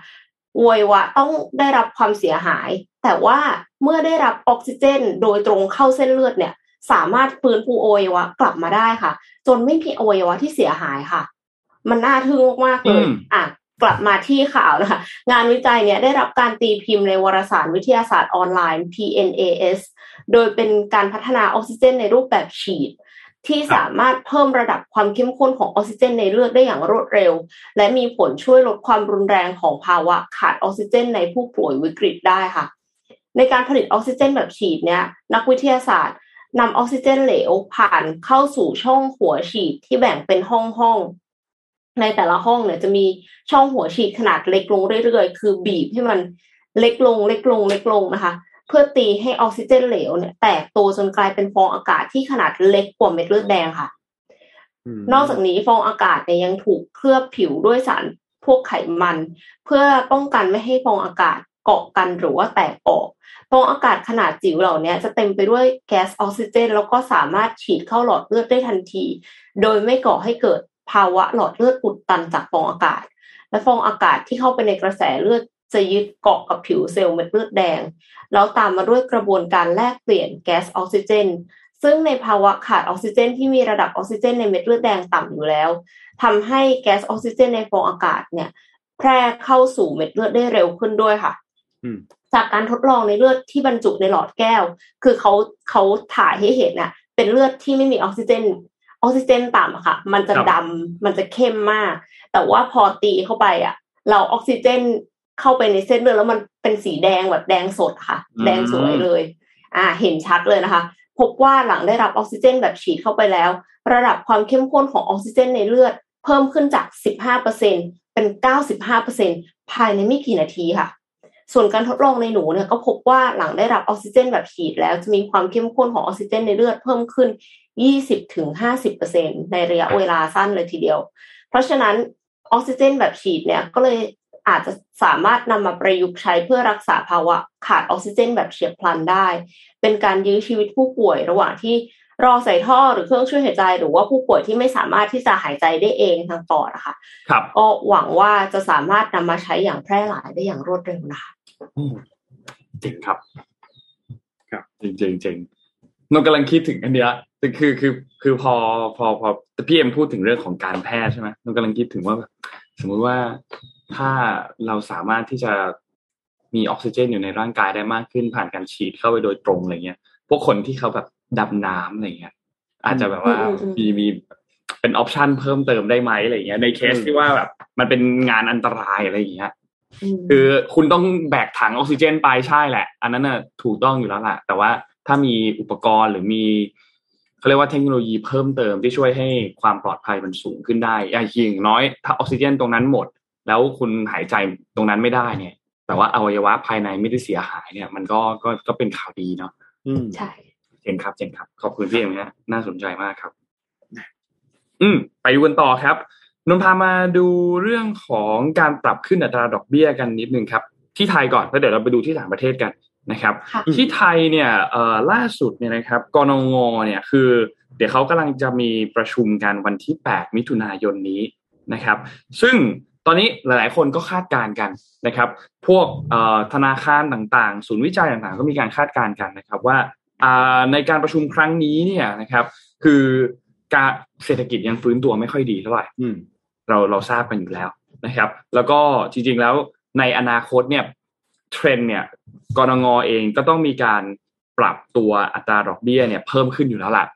อวัยวะต้องได้รับความเสียหาย แต่ว่าเมื่อได้รับออกซิเจน โดยตรงเข้าเส้นเลือดเนี่ย สามารถฟื้นฟูอวัยวะกลับมาได้ค่ะ จนไม่มีอวัยวะที่เสียหายค่ะ มันน่าทึ่งมากๆเลยอะ กลับมาที่ข่าวนะคะงานวิจัยเนี่ยได้รับการตีพิมพ์ในวารสารวิทยาศาสตร์ออนไลน์ PNAS โดยเป็นการพัฒนาออกซิเจนในรูปแบบฉีด ที่สามารถเพิ่มระดับความเข้มข้นของออกซิเจนในเลือดได้อย่างรวดเร็ว และมีผลช่วยลดความรุนแรงของภาวะขาดออกซิเจน ในผู้ป่วยวิกฤตได้ค่ะ ในการผลิตออกซิเจนแบบฉีดเนี่ยนักวิทยาศาสตร์นำออกซิเจนเหลวผ่านเข้าสู่ช่องหัวฉีดที่แบ่งเป็นห้องห้อง ในแต่ละห้องเนี่ยจะมีช่องหัวฉีดขนาดเล็กลงเรื่อยๆ คือบีบให้มันเล็กลงเล็กลงเล็กลงนะคะ เพื่อตีให้ออกซิเจนเหลวเนี่ย แตกตัวจนกลายเป็นฟองอากาศที่ขนาดเล็กกว่าเม็ดเลือดแดงค่ะ นอกจากนี้ฟองอากาศเนี่ยยังถูกเคลือบผิวด้วยสารพวกไขมัน เพื่อป้องกันไม่ให้ฟองอากาศเกาะกันหรือว่าแตกออกฟองอากาศขนาดจิ๋วเหล่านี้จะเต็มไปด้วยแก๊สออกซิเจน แล้วก็สามารถฉีดเข้าหลอดเลือดได้ทันที โดยไม่ก่อให้เกิด ภาวะหลอดเลือดอุดตันจากฟองอากาศ และฟองอากาศที่เข้าไปในกระแสเลือดจะยึดเกาะกับผิวเซลล์เม็ดเลือดแดง แล้วตามมาด้วยกระบวนการแลกเปลี่ยนแก๊สออกซิเจน ซึ่งในภาวะขาดออกซิเจน ที่มีระดับออกซิเจนในเม็ดเลือดแดงต่ำอยู่แล้วทำให้แก๊สออกซิเจนในฟองอากาศเนี่ย แพร่เข้าสู่เม็ดเลือดได้เร็วขึ้นด้วยค่ะจากการทดลองในเลือดที่บรรจุในหลอดแก้ว คือเขาเขาถ่ายให้เห็นน่ะ เป็นเลือดที่ไม่มีออกซิเจน ออกซิเจนต่ำค่ะ มันจะดำมันจะเข้มมาก แต่ว่าพอตีเข้าไปอะ เราออกซิเจนเข้าไปในเส้นเลือดแล้วมันเป็นสีแดงแบบแดงสดค่ะ แดงสวยเลย อ่า เห็นชัดเลยนะคะ พบว่าหลังได้รับออกซิเจนแบบฉีดเข้าไปแล้ว ระดับความเข้มข้นของออกซิเจนในเลือด เพิ่มขึ้นจาก 15%เป็น 95%ภายในไม่กี่นาทีค่ะ ส่วนการทดลองในหนูเนี่ยก็พบว่าหลังได้รับออกซิเจนแบบฉีดแล้วจะมีความเข้มข้นของออกซิเจนในเลือดเพิ่มขึ้น 20ถึง50%ในระยะเวลาสั้นเลยทีเดียว เพราะฉะนั้นออกซิเจนแบบฉีดเนี่ยก็เลยอาจจะสามารถนำมาประยุกต์ใช้เพื่อรักษาภาวะขาดออกซิเจนแบบเฉียบพลันได้ เป็นการยื้อชีวิตผู้ป่วยระหว่างที่รอใส่ท่อหรือเครื่องช่วยหายใจ หรือว่าผู้ป่วยที่ไม่สามารถที่จะหายใจได้เองทางปอดนะคะครับก็หวังว่าจะสามารถนำมาใช้อย่างแพร่หลายได้อย่างรวดเร็วนะคะจริงครับ ครับจริงจริง จริงนกกำลังคิดถึงอันเนี้ยคือคือคือพอพอพอพี่เอ็มพูดถึงเรื่องของการแพทย์ใช่ไหมนกกำลังคิดถึงว่า สมมุติว่าถ้าเราสามารถที่จะมีออกซิเจนอยู่ในร่างกายได้มากขึ้นผ่านการฉีดเข้าไปโดยตรงอะไรเงี้ย พวกคนที่เขาแบบดำน้ำอะไรเงี้ย อาจจะแบบว่ามีมีเป็น option เพิ่มเติมได้ไหมอะไรเงี้ย ในเคสที่ว่าแบบมันเป็นงานอันตรายอะไรอย่างเงี้ยคือคุณต้องแบกถังออกซิเจนไปใช่แหละ อันนั้นน่ะถูกต้องอยู่แล้วแหละแต่ว่า ถ้ามีอุปกรณ์หรือมีเขาเรียกว่าเทคโนโลยีเพิ่มเติมที่ช่วยให้ความปลอดภัยมันสูงขึ้นได้อย่างน้อย ถ้าออกซิเจนตรงนั้นหมด แล้วคุณหายใจตรงนั้นไม่ได้เนี่ย แต่ว่าอวัยวะภายในไม่ได้เสียหายเนี่ย มันก็ก็ก็เป็นข่าวดีเนาะอืมใช่เจนครับเจนครับ ขอบคุณพี่เอ็มนะน่าสนใจมากครับ อืม ไปดูกันต่อครับนนท์พามาดูเรื่องของการปรับขึ้นอัตราดอกเบี้ยกันนิดนึงครับ ที่ไทยก่อนแล้วเดี๋ยวเราไปดูที่ต่างประเทศกัน นะครับค่ะที่ไทยเนี่ยเอ่อล่าสุดเนี่ยนะครับกรงงเนี่ยคือ เดี๋ยวเขากำลังจะมีประชุมกันวันที่ 8 มิถุนายนนี้นะครับ ซึ่งตอนนี้หลาย ๆ คนก็คาดการณ์กันนะครับ พวกเอ่อธนาคารต่างๆ ศูนย์วิจัยต่างๆ ก็มีการคาดการณ์กันนะครับว่าอ่าในการประชุมครั้งนี้เนี่ยนะครับ คือการเศรษฐกิจยังฟื้นตัวไม่ค่อยดีเท่าไหร่อืมเราเราทราบกันอยู่แล้วนะครับ แล้วก็จริงๆแล้วในอนาคตเนี่ย เทรนเนี่ยกรงงเองก็ต้องมีการปรับตัวอัตราดอกเบี้ยเนี่ยเพิ่มขึ้นอยู่แล้วล่ะ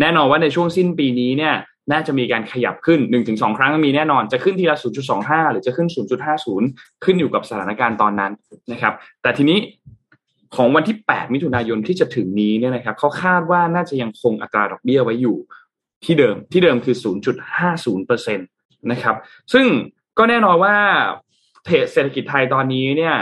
แน่นอนว่าในช่วงสิ้นปีนี้เนี่ยน่าจะมีการขยับขึ้น 1-2 ครั้งมีแน่นอนจะขึ้นทีละ 0.25 หรือจะขึ้น 0.50 ขึ้นอยู่กับสถานการณ์ตอนนั้นนะครับ แต่ทีนี้ของวันที่ 8 มิถุนายนที่จะถึงนี้เนี่ยนะครับเขาคาดว่าน่าจะยังคงอัตราดอกเบี้ยไว้อยู่ที่เดิมที่เดิมคือ 0.50%นะครับ ซึ่งก็แน่นอนว่าเศรษฐกิจไทยตอนนี้เนี่ย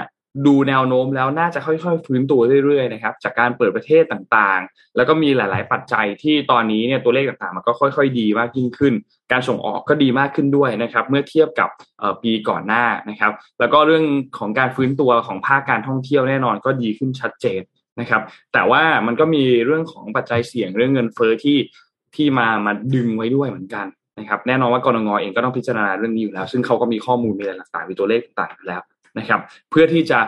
ดูแนวโน้มแล้วน่าจะค่อยๆฟื้นตัวเรื่อยๆนะครับ จากการเปิดประเทศต่างๆ แล้วก็มีหลาย ๆ ปัจจัยที่ตอนนี้เนี่ยตัวเลขต่างๆ มันก็ค่อย ๆ ดีมากยิ่งขึ้น การส่งออกก็ดีมากขึ้นด้วยนะครับ เมื่อเทียบกับปีก่อนหน้านะครับ แล้วก็เรื่องของการฟื้นตัวของภาคการท่องเที่ยวแน่นอนก็ดีขึ้นชัดเจนนะครับ แต่ว่ามันก็มีเรื่องของปัจจัยเสี่ยงเรื่องเงินเฟ้อที่ที่มามาดึงไว้ด้วยเหมือนกันนะครับแน่นอนว่ากรงงเองก็ต้องพิจารณาเรื่องนี้อยู่แล้ว ซึ่งเขาก็มีข้อมูลมีอะไรต่างๆมีตัวเลขต่างๆอยู่แล้ว นะครับ เพื่อที่จะ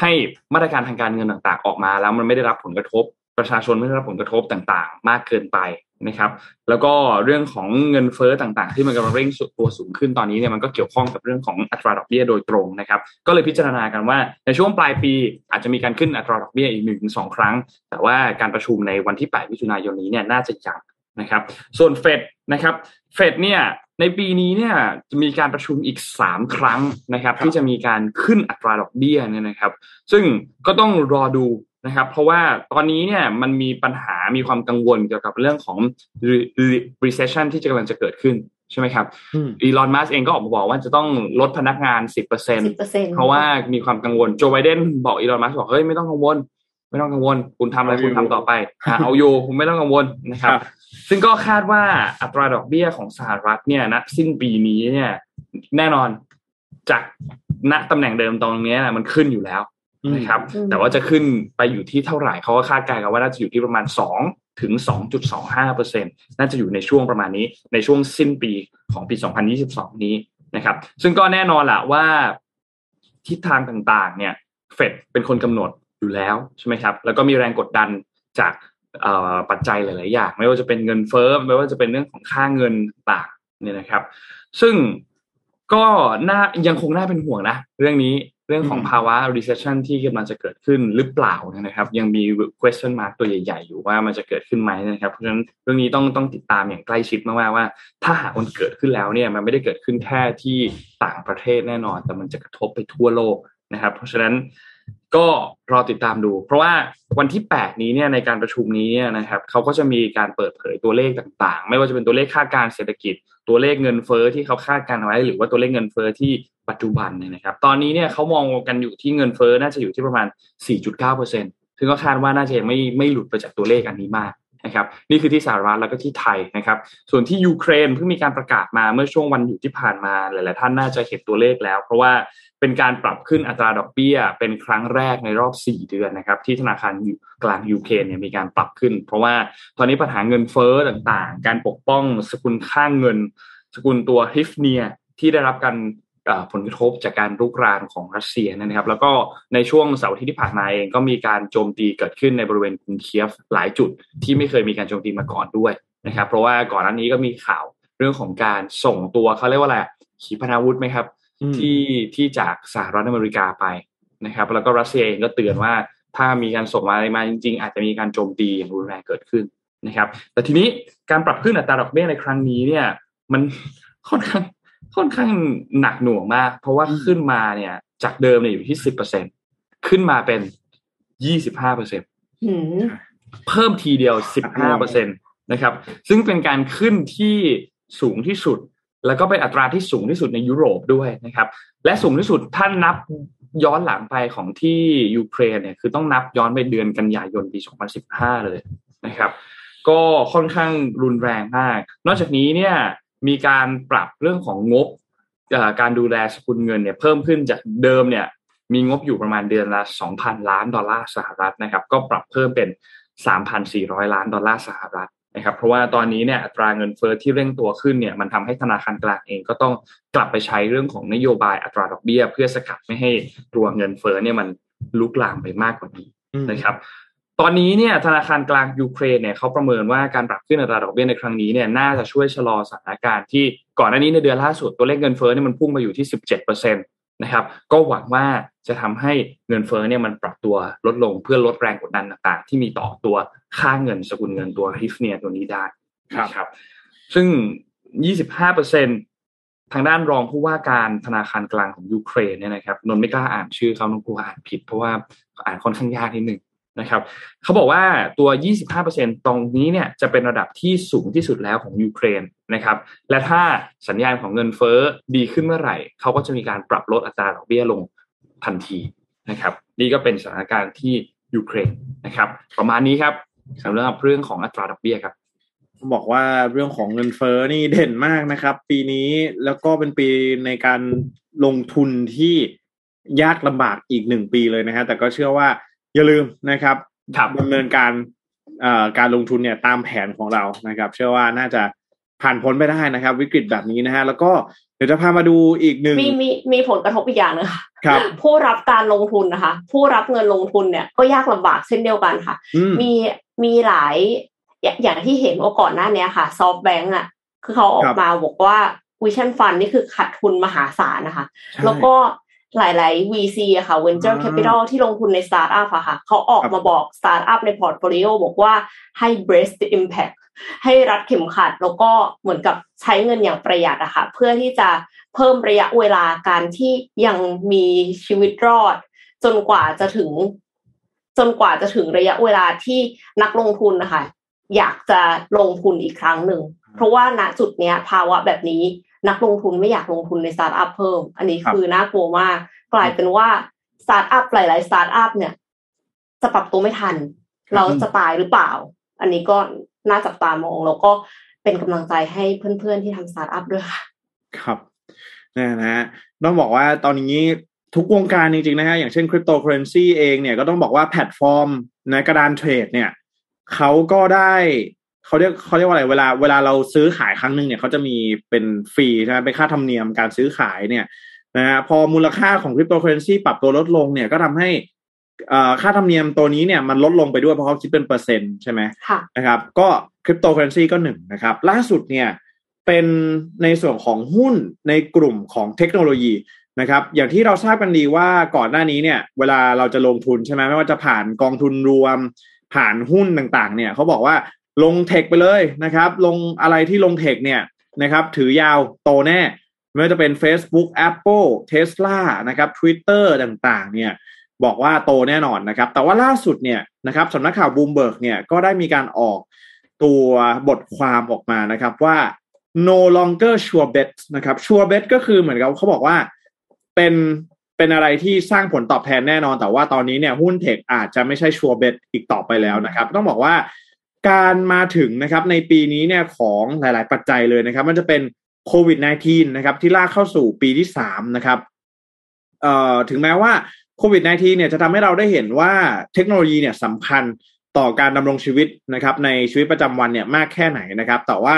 ให้มาตรการทางการเงินต่างๆ ออกมา แล้วมันไม่ได้รับผลกระทบ ประชาชนไม่ได้รับผลกระทบต่างๆ มากเกินไปนะครับ แล้วก็เรื่องของเงินเฟ้อต่างๆ ที่มันกำลังเร่งตัวสูงขึ้นตอนนี้เนี่ยมันก็เกี่ยวข้องกับเรื่องของอัตราดอกเบี้ยโดยตรงนะครับ ก็เลยพิจารณากันว่าในช่วงปลายปีอาจจะมีการขึ้นอัตราดอกเบี้ยอีกหนึ่งถึงสองครั้ง แต่ว่าการประชุมในวันที่8มิถุนายนนี้เนี่ยน่าจะยังนะครับ ส่วนเฟดนะครับ เฟดเนี่ย ในปีนี้เนี่ยจะมีการประชุมอีก 3 ครั้งนะครับ ที่จะมีการขึ้นอัตราดอกเบี้ยเนี่ยนะครับ ซึ่งก็ต้องรอดูนะครับ เพราะว่าตอนนี้เนี่ยมันมีปัญหามีความกังวลเกี่ยวกับเรื่องของ recession ที่จะกำลังจะเกิดขึ้นใช่ไหมครับอีลอนมัสเองก็ออกมาบอกว่าจะต้องลดพนักงาน 10%เ10%เพราะว่ามีความกังวลโจไบเดนบอกอีลอนมัสบอกเฮ้ยไม่ต้องกังวล ไม่ต้องกังวล คุณทำอะไรคุณทำต่อไปเอาอยู่คุณไม่ต้องกังวลนะครับ ซึ่งก็คาดว่าอัตราดอกเบี้ยของสหรัฐเนี่ยณสิ้นปีนี้เนี่ย แน่นอนจากณตำแหน่งเดิมตรงนี้นะมันขึ้นอยู่แล้วนะครับ แต่ว่าจะขึ้นไปอยู่ที่เท่าไหร่เขาก็คาดการณ์กันว่าน่าจะอยู่ที่ประมาณสองถึง 2.25เปอร์เซ็นน่าจะอยู่ในช่วงประมาณนี้ในช่วงสิ้นปีของปี 2022 นี้นะครับ ซึ่งก็แน่นอนแหละว่าทิศทางต่างๆ เนี่ย เฟดเป็นคนกำหนดอยู่แล้วใช่ไหมครับ แล้วก็มีแรงกดดันจาก ปัจจัยหลาย ๆ อย่าง ไม่ว่าจะเป็นเงินเฟ้อไม่ว่าจะเป็นเรื่องของค่าเงินต่างเนี่ยนะครับ ซึ่งก็น่ายังคงน่าเป็นห่วงนะ เรื่องนี้เรื่องของภาวะ recession ที่กำลังจะเกิดขึ้นหรือเปล่านะครับ ยังมี question mark ตัวใหญ่ ๆ อยู่ว่ามันจะเกิดขึ้นไหมนะครับ เพราะฉะนั้นเรื่องนี้ต้องต้องติดตามอย่างใกล้ชิดมากๆว่า ถ้าหากมันเกิดขึ้นแล้วเนี่ยมันไม่ได้เกิดขึ้นแค่ที่ต่างประเทศแน่นอน แต่มันจะกระทบไปทั่วโลกนะครับ เพราะฉะนั้น ก็รอติดตามดู เพราะว่าวันที่ 8 นี้เนี่ยในการประชุมนี้เนี่ยนะครับเขาก็จะมีการเปิดเผยตัวเลขต่างๆ ไม่ว่าจะเป็นตัวเลขคาดการเศรษฐกิจ ตัวเลขเงินเฟอ้อที่เขาคาดการไว้ หรือว่าตัวเลขเงินเฟอ้อที่ปัจจุบันเนี่ยนะครับ ตอนนี้เนี่ยเขามองกันอยู่ที่เงินเฟอ้อน่าจะอยู่ที่ประมาณ 4.9%ซึ่งก็คาดว่าน่าจะยังไม่ไม่หลุดไปจากตัวเลขอันนี้มาก นะครับนี่คือที่สหรัฐแล้วก็ที่ไทยนะครับ ส่วนที่ยูเครนเพิ่งมีการประกาศมาเมื่อช่วงวันหยุดที่ผ่านมาหลาย ๆ ท่านน่าจะเห็นตัวเลขแล้ว เพราะว่าเป็นการปรับขึ้นอัตราดอกเบี้ย เป็นครั้งแรกในรอบ 4 เดือนนะครับที่ธนาคารกลางยูเครนเนี่ยมีการปรับขึ้น เพราะว่าตอนนี้ปัญหาเงินเฟ้อต่าง ๆ การปกป้องสกุลค่างเงิน สกุลตัวฮิฟเนียที่ได้รับการ ผลกระทบจากการรุกรานของรัสเซียนะครับ แล้วก็ในช่วงเสาร์อาทิตย์ที่ผ่านมาเองก็มีการโจมตีเกิดขึ้นในบริเวณกรุงเคียฟหลายจุดที่ไม่เคยมีการโจมตีมาก่อนด้วยนะครับ เพราะว่าก่อนหน้านี้ก็มีข่าวเรื่องของการส่งตัวเขาเรียกว่าอะไรขีปนาวุธไหมครับ ที่ที่จากสหรัฐอเมริกาไปนะครับ แล้วก็รัสเซียเองก็เตือนว่าถ้ามีการส่งมาอะไรมาจริง ๆ อาจจะมีการโจมตีอย่างรุนแรงเกิดขึ้นนะครับ แต่ทีนี้การปรับขึ้นอัตราดอกเบี้ยในครั้งนี้เนี่ย มันค่อนข้าง ค่อนข้างหนักหน่วงมาก เพราะว่าขึ้นมาเนี่ย จากเดิมเนี่ยอยู่ที่สิบเปอร์เซ็นขึ้นมาเป็นยี่สิบห้าเปอร์เซ็นเพิ่มทีเดียวสิบห้าเปอร์เซ็นตนะครับ ซึ่งเป็นการขึ้นที่สูงที่สุด แล้วก็เป็นอัตราที่สูงที่สุดในยุโรปด้วยนะครับ และสูงที่สุดท่านนับย้อนหลังไปของที่ยูเครนเนี่ยคือต้องนับย้อนไปเดือนกันยายนปี 2015 เลยนะครับ ก็ค่อนข้างรุนแรงมาก นอกจากนี้เนี่ย มีการปรับเรื่องของงบการดูแลสกุลเงินเนี่ยเพิ่มขึ้นจากเดิมเนี่ยมีงบอยู่ประมาณเดือนละ 2,000 ล้านดอลลาร์สหรัฐนะครับก็ปรับเพิ่มเป็น 3,400 ล้านดอลลาร์สหรัฐนะครับเพราะว่าตอนนี้เนี่ยอัตราเงินเฟอ้อที่เร่งตัวขึ้นเนี่ยมันทำให้ธนาคารกลางเองก็ต้องกลับไปใช้เรื่องของนโยบายอัตราดอกเบี้ย เพื่อสกัดไม่ให้ตัวเงินเฟอ้อเนี่ยมันลุกลามไปมากกว่านี้นะครับ ตอนนี้เนี่ยธนาคารกลางยูเครนเนี่ยเขาประเมินว่าการปรับขึ้นอัตราดอกเบี้ยในครั้งนี้เนี่ยน่าจะช่วยชะลอสถานการณ์ที่ก่อนหน้านี้ในเดือนล่าสุดตัวเลขเงินเฟ้อเนี่ยมันพุ่งมาอยู่ที่ 17%นะครับก็หวังว่าจะทำให้เงินเฟ้อเนี่ยมันปรับตัวลดลงเพื่อลดแรงกดดันต่างๆ ที่มีต่อตัวค่าเงินสกุลเงินตัวฮริฟเนียตัวนี้ได้ครับ ซึ่ง 25%ทางด้านรองผู้ว่าการธนาคารกลางของยูเครนเนี่ยนะครับนนไม่กล้าอ่านชื่อเขานนกลัวอ่านผิด เพราะว่าอ่านค่อนข้างยากนิดนึง นะครับเขาบอกว่าตัว 25%ตรงนี้เนี่ยจะเป็นระดับที่สูงที่สุดแล้วของยูเครนนะครับ และถ้าสัญญาณของเงินเฟ้อดีขึ้นเมื่อไหร่ เขาก็จะมีการปรับลดอัตราดอกเบี้ยลงทันทีนะครับ นี่ก็เป็นสถานการณ์ที่ยูเครนนะครับ ประมาณนี้ครับสำหรับเรื่องของอัตราดอกเบี้ยครับบอกว่าเรื่องของเงินเฟ้อนี่เด่นมากนะครับ ปีนี้แล้วก็เป็นปีในการลงทุนที่ยากลำบากอีกหนึ่งปีเลยนะฮะแต่ก็เชื่อว่า อย่าลืมนะครับดำเนินการการลงทุนเนี่ยตามแผนของเรานะครับ เชื่อว่าน่าจะผ่านพ้นไปได้นะครับ วิกฤตแบบนี้นะฮะแล้วก็เดี๋ยวจะพามาดูอีกหนึ่งมีมีมีผลกระทบอีกอย่างนึงค่ะครับผู้รับการลงทุนนะคะ ผู้รับเงินลงทุนเนี่ยก็ยากลำบากเช่นเดียวกันค่ะ มีมีหลายอย่างที่เห็นว่าก่อนหน้านี้ค่ะซอฟแบงก์อะคือเขาออกมาบอกว่า Vision Fund นี่คือขาดทุนมหาศาลนะคะ แล้วก็ หลาย ๆ VC อะค่ะ Venture Capital ที่ลงทุนในสตาร์ทอัพอะค่ะเขาออกมาบอกสตาร์ทอัพใน portfolio บอกว่าให้ brace the impact ให้รัดเข็มขัดแล้วก็เหมือนกับใช้เงินอย่างประหยัดอะค่ะ เพื่อที่จะเพิ่มระยะเวลาการที่ยังมีชีวิตรอด จนกว่าจะถึง จนกว่าจะถึงระยะเวลาที่นักลงทุนนะคะอยากจะลงทุนอีกครั้งหนึ่ง เพราะว่าณจุดเนี้ยภาวะแบบนี้ นักลงทุนไม่อยากลงทุนในสตาร์ทอัพเพิ่ม อันนี้คือน่ากลัวมากกลายเป็นว่าสตาร์ทอัพหลายๆสตาร์ทอัพเนี่ยจะปรับตัวไม่ทัน เราจะตายหรือเปล่า อันนี้ก็น่าจับตามอง แล้วก็เป็นกำลังใจให้เพื่อนๆที่ทำสตาร์ทอัพด้วยค่ะ ครับนะฮะต้องบอกว่าตอนนี้ทุกวงการจริงๆนะฮะอย่างเช่นคริปโตเคอเรนซีเองเนี่ยก็ต้องบอกว่าแพลตฟอร์มในกระดาน trade เนี่ยเขาก็ได้ เขาเรียกเขาเรียกว่าอะไรเวลาเวลาเราซื้อขายครั้งหนึ่งเนี่ยเขาจะมีเป็น fee ใช่ไหมเป็นค่าธรรมเนียมการซื้อขายเนี่ยนะฮะพอมูลค่าของคริปโตเคอเรนซีปรับตัวลดลงเนี่ยก็ทำให้ค่าธรรมเนียมตัวนี้เนี่ยมันลดลงไปด้วยเพราะเขาคิดเป็นเปอร์เซ็นต์ใช่ไหมนะครับ ก็คริปโตเคอเรนซีก็หนึ่งนะครับ ล่าสุดเนี่ยเป็นในส่วนของหุ้นในกลุ่มของเทคโนโลยีนะครับ อย่างที่เราทราบกันดีว่าก่อนหน้านี้เนี่ย เวลาเราจะลงทุนใช่ไหมไม่ว่าจะผ่านกองทุนรวมผ่านหุ้นต่างๆ เนี่ยเขาบอกว่า ลงเทคไปเลยนะครับ ลงอะไรที่ลงเทคเนี่ยนะครับถือยาวโตแน่ ไม่ว่าจะเป็น Facebook Apple Tesla นะครับ Twitter ต่างๆ เนี่ยบอกว่าโตแน่นอนนะครับ แต่ว่าล่าสุดเนี่ยนะครับสำนักข่าวบูมเบิร์กเนี่ยก็ได้มีการออกตัวบทความออกมานะครับว่า no longer sure bet นะครับ sure bet ก็คือเหมือนกับเขาบอกว่าเป็นเป็นอะไรที่สร้างผลตอบแทนแน่นอน แต่ว่าตอนนี้เนี่ยหุ้นเทคอาจจะไม่ใช่ชัวร์เบตอีกต่อไปแล้วนะครับ ต้องบอกว่า การมาถึงนะครับในปีนี้เนี่ยของหลาย ๆ ปัจจัยเลยนะครับ มันจะเป็นโควิด -19 นะครับ ที่ลากเข้าสู่ปีที่สามนะครับเอ่อถึงแม้ว่าโควิด -19 เนี่ยจะทำให้เราได้เห็นว่าเทคโนโลยีเนี่ยสำคัญต่อการดำรงชีวิตนะครับ ในชีวิตประจำวันเนี่ยมากแค่ไหนนะครับ แต่ว่า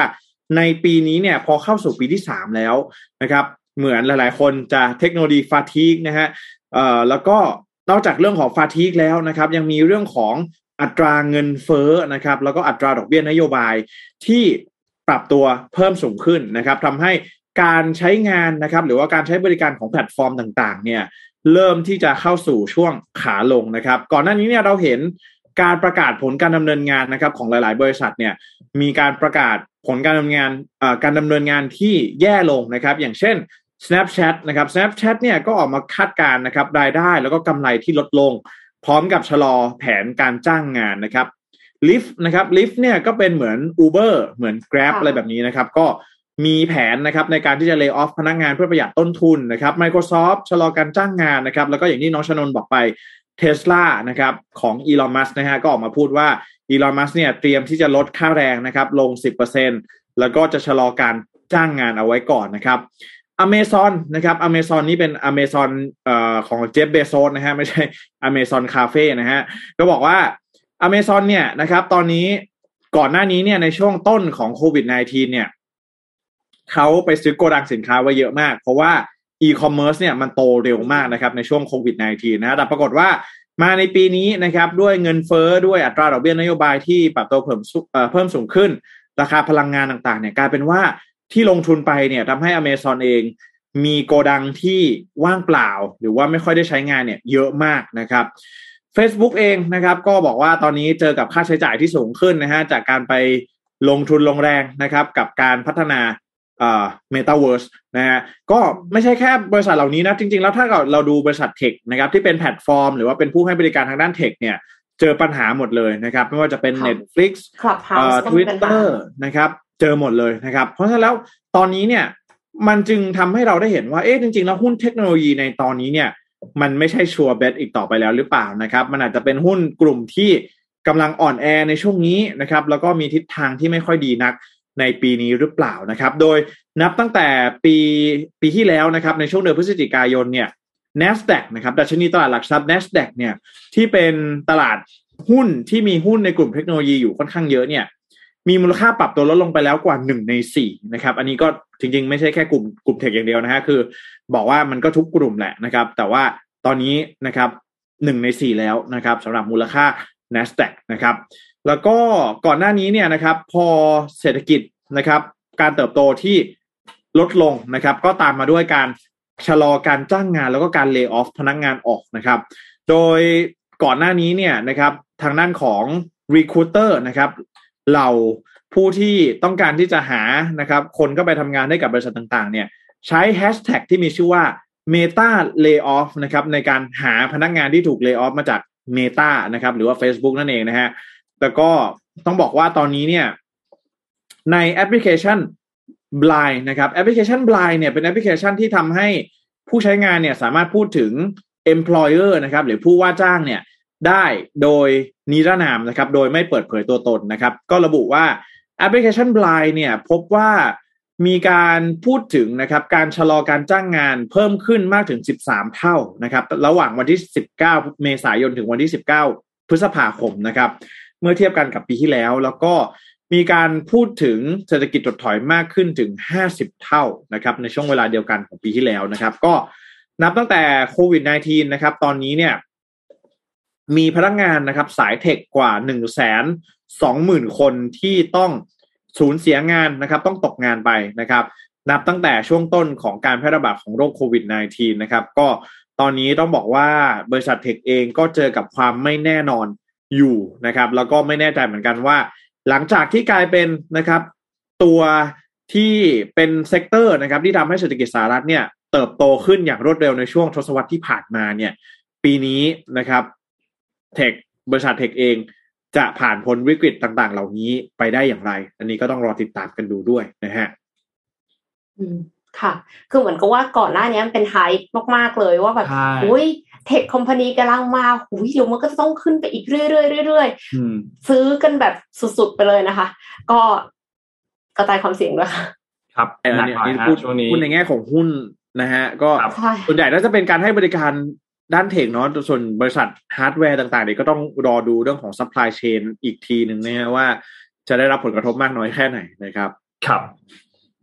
ในปีนี้เนี่ยพอเข้าสู่ปีที่สามแล้วนะครับ เหมือนหลาย ๆ คนจะเทคโนโลยี fatigue นะฮะเอ่อแล้วก็นอกจากเรื่องของ fatigue แล้วนะครับ ยังมีเรื่องของ อัตราเงินเฟ้อนะครับ แล้วก็อัตราดอกเบี้ยนโยบายที่ปรับตัวเพิ่มสูงขึ้นนะครับทำให้การใช้งานนะครับ หรือว่าการใช้บริการของแพลตฟอร์มต่างๆ เนี่ยเริ่มที่จะเข้าสู่ช่วงขาลงนะครับ ก่อนหน้านี้เนี่ยเราเห็นการประกาศผลการดำเนินงานนะครับ ของหลาย ๆ บริษัทเนี่ยมีการประกาศผลการดำเนินงานการดำเนินงานที่แย่ลงนะครับ อย่างเช่น Snapchat นะครับ Snapchat เนี่ยก็ออกมาคาดการณ์นะครับรายได้แล้วก็กำไรที่ลดลง พร้อมกับชะลอแผนการจ้างงานนะครับ Lyft นะครับ Lyft เนี่ยก็เป็นเหมือน Uber เหมือน Grab อะไรแบบนี้นะครับ ก็มีแผนนะครับในการที่จะเลิกออฟพนักงานเพื่อประหยัดต้นทุนนะครับ Microsoft ชะลอการจ้างงานนะครับ แล้วก็อย่างที่น้องชนนบอกไปเทสลานะครับของอีลอนมัสก์นะฮะก็ออกมาพูดว่าอีลอนมัสก์เนี่ยเตรียมที่จะลดค่าแรงนะครับลง 10%แล้วก็จะชะลอการจ้างงานเอาไว้ก่อนนะครับ อเมซอนนะครับอเมซอนนี่เป็นอเมซอนเอ่อของเจฟฟ์ เบโซสนะฮะไม่ใช่อเมซอนคาเฟ่นะฮะก็บอกว่าอเมซอนเนี่ยนะครับ ตอนนี้ก่อนหน้านี้เนี่ยในช่วงต้นของโควิด -19 เนี่ยเขาไปซื้อโกดังสินค้าไว้เยอะมาก เพราะว่าอีคอมเมิร์ซเนี่ยมันโตเร็วมากนะครับในช่วงโควิด -19 นะแต่ปรากฏว่ามาในปีนี้นะครับด้วยเงินเฟ้อด้วยอัตราดอกเบี้ยนโยบายที่ปรับตัวเพิ่มเพิ่มสูงขึ้น ราคาพลังงานต่างๆเนี่ยกลายเป็นว่า ที่ลงทุนไปเนี่ยทำให้อเมซอนเองมีโกดังที่ว่างเปล่า หรือว่าไม่ค่อยได้ใช้งานเนี่ยเยอะมากนะครับ Facebook เองนะครับก็บอกว่าตอนนี้เจอกับค่าใช้จ่ายที่สูงขึ้นนะฮะจากการไปลงทุนลงแรงนะครับกับการพัฒนาเอ่อเมตาเวิร์สนะฮะก็ไม่ใช่แค่บริษัทเหล่านี้นะ จริง ๆ แล้วถ้าเราดูบริษัท tech นะครับที่เป็นแพลตฟอร์ม หรือว่าเป็นผู้ให้บริการทางด้าน tech เนี่ยเจอปัญหาหมดเลยนะครับ ไม่ว่าจะเป็น Netflix เอ่อ Twitter นะครับเจอหมดเลยนะครับ เพราะฉะนั้นแล้วตอนนี้เนี่ยมันจึงทำให้เราได้เห็นว่าเอ๊ะจริงๆแล้วหุ้นเทคโนโลยีในตอนนี้เนี่ยมันไม่ใช่ sure bet อีกต่อไปแล้วหรือเปล่านะครับ มันอาจจะเป็นหุ้นกลุ่มที่กำลังอ่อนแอในช่วงนี้นะครับ แล้วก็มีทิศทางที่ไม่ค่อยดีนักในปีนี้หรือเปล่านะครับ โดยนับตั้งแต่ปีปีที่แล้วนะครับในช่วงเดือนพฤศจิกายนเนี่ย NASDAQ นะครับดัชนีตลาดหลักทรัพย์ NASDAQ เนี่ยที่เป็นตลาดหุ้นที่มีหุ้นในกลุ่มเทคโนโลยีอยู่ค่อนข้างเยอะเนี่ย มีมูลค่าปรับตัวลดลงไปแล้วกว่าหนึ่งในสี่นะครับ อันนี้ก็จริง ๆ ไม่ใช่แค่กลุ่มกลุ่มเทคอย่างเดียวนะฮะคือ บอกว่ามันก็ทุกกลุ่มแหละนะครับ แต่ว่าตอนนี้นะครับหนึ่งในสี่แล้วนะครับสำหรับมูลค่า NASDAQ นะครับ แล้วก็ก่อนหน้านี้เนี่ยนะครับพอเศรษฐกิจนะครับ การเติบโตที่ลดลงนะครับ ก็ตามมาด้วยการชะลอการจ้างงานแล้วก็การเลิกออฟพนักงงานออกนะครับ โดยก่อนหน้านี้เนี่ยนะครับทางด้านของ Recruiter นะครับ เหล่าผู้ที่ต้องการที่จะหานะครับ คนก็ไปทำงานให้กับบริษัทต่างๆ เนี่ย ใช้แฮชแท็กที่มีชื่อว่า Meta Layoff นะครับในการหาพนักงานที่ถูก Lay off มาจาก Meta นะครับ หรือว่า Facebook นั่นเองนะฮะแต่ก็ต้องบอกว่าตอนนี้เนี่ยในแอปพลิเคชัน Blind นะครับแอปพลิเคชัน Blind เนี่ยเป็นแอปพลิเคชันที่ทำให้ผู้ใช้งานเนี่ยสามารถพูดถึง employer นะครับหรือผู้ว่าจ้างเนี่ยได้โดย นิรนามนะครับ โดยไม่เปิดเผยตัวตนนะครับ ก็ระบุว่าแอปพลิเคชัน Blind เนี่ยพบว่ามีการพูดถึงนะครับการชะลอการจ้างงานเพิ่มขึ้นมากถึง 13 เท่านะครับระหว่างวันที่ 19 เมษายนถึงวันที่ 19 พฤษภาคมนะครับ เมื่อเทียบกันกับปีที่แล้ว แล้วก็มีการพูดถึงเศรษฐกิจถดถอยมากขึ้นถึง 50 เท่านะครับในช่วงเวลาเดียวกันของปีที่แล้วนะครับ ก็นับตั้งแต่โควิด -19 นะครับตอนนี้เนี่ย มีพนักงานนะครับสายเทคกว่า1นึ่งแสนสองหมื่นคนที่ต้องสูญเสียงานนะครับ ต้องตกงานไปนะครับ นับตั้งแต่ช่วงต้นของการแพร่ระบาดของโรคโควิด -19 นะครับ ก็ตอนนี้ต้องบอกว่าบริษัท tech เองก็เจอกับความไม่แน่นอนอยู่นะครับ แล้วก็ไม่แน่ใจเหมือนกันว่า หลังจากที่กลายเป็นนะครับ ตัวที่เป็น sector นะครับ ที่ทำให้เศรษฐกิจสหรัฐเนี่ยเติบโตขึ้นอย่างรวดเร็วในช่วงทศวรรษที่ผ่านมาเนี่ย ปีนี้นะครับ เทคบริษัทเทคเอง จะผ่านพ้นวิกฤตต่าง ๆ เหล่านี้ไปได้อย่างไร อันนี้ก็ต้องรอติดตามกันดูด้วยนะฮะอืมค่ะ คือเหมือนกับว่าก่อนหน้านี้มันเป็นไฮมาก ๆ เลยว่าแบบอุ้ยเทคคอมพานีกำลังมาหุยเดี๋ยวมันก็จะต้องขึ้นไปอีกเรื่อยๆเรื่อยๆซื้อกันแบบสุดๆไปเลยนะคะ ก็กระจายความเสี่ยงด้วยค่ะ ครับอันนี้พูดพูดในแง่ของหุ้นนะฮะ ก็ส่วนใหญ่น่าจะเป็นการให้บริการ ด้าน tech เนาะส่วนบริษัทฮาร์ดแวร์ต่างๆเนี่ยก็ต้องรอดูเรื่องของ supply chain อีกทีหนึ่งนะฮะว่าจะได้รับผลกระทบมากน้อยแค่ไหนนะครับ ครับ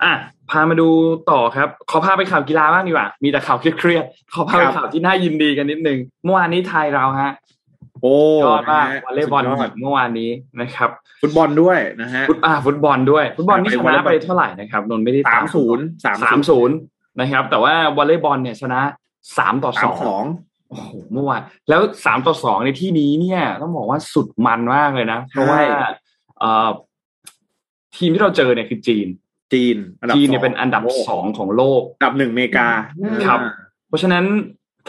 อะ พามาดูต่อครับ ขอพาไปข่าวกีฬาบ้างดีกว่า มีแต่ข่าวเครียดๆ ขอพาไปข่าวที่น่ายินดีกันนิดนึง เมื่อวานนี้ไทยเราฮะ โอ้ยอดมากวอลเลย์บอลเมื่อวานนี้นะครับ ฟุตบอลด้วยนะฮะ ฟุตอ่าฟุตบอลด้วย ฟุตบอลนี่ชนะไปเท่าไหร่นะครับนนไม่ได้สามศูนย์สามศูนย์นะครับ แต่ว่าวอลเลย์บอลเนี่ยชนะสามต่อสอง โอ้โหเมื่อวานแล้วสามต่อสองในที่นี้เนี่ย ต้องบอกว่าสุดมันมากเลยนะ เพราะว่าเอ่อทีมที่เราเจอเนี่ยคือจีน จีนจีนเนี่ยเป็นอันดับสองของโลก อันดับหนึ่งเมกาครับ เพราะฉะนั้น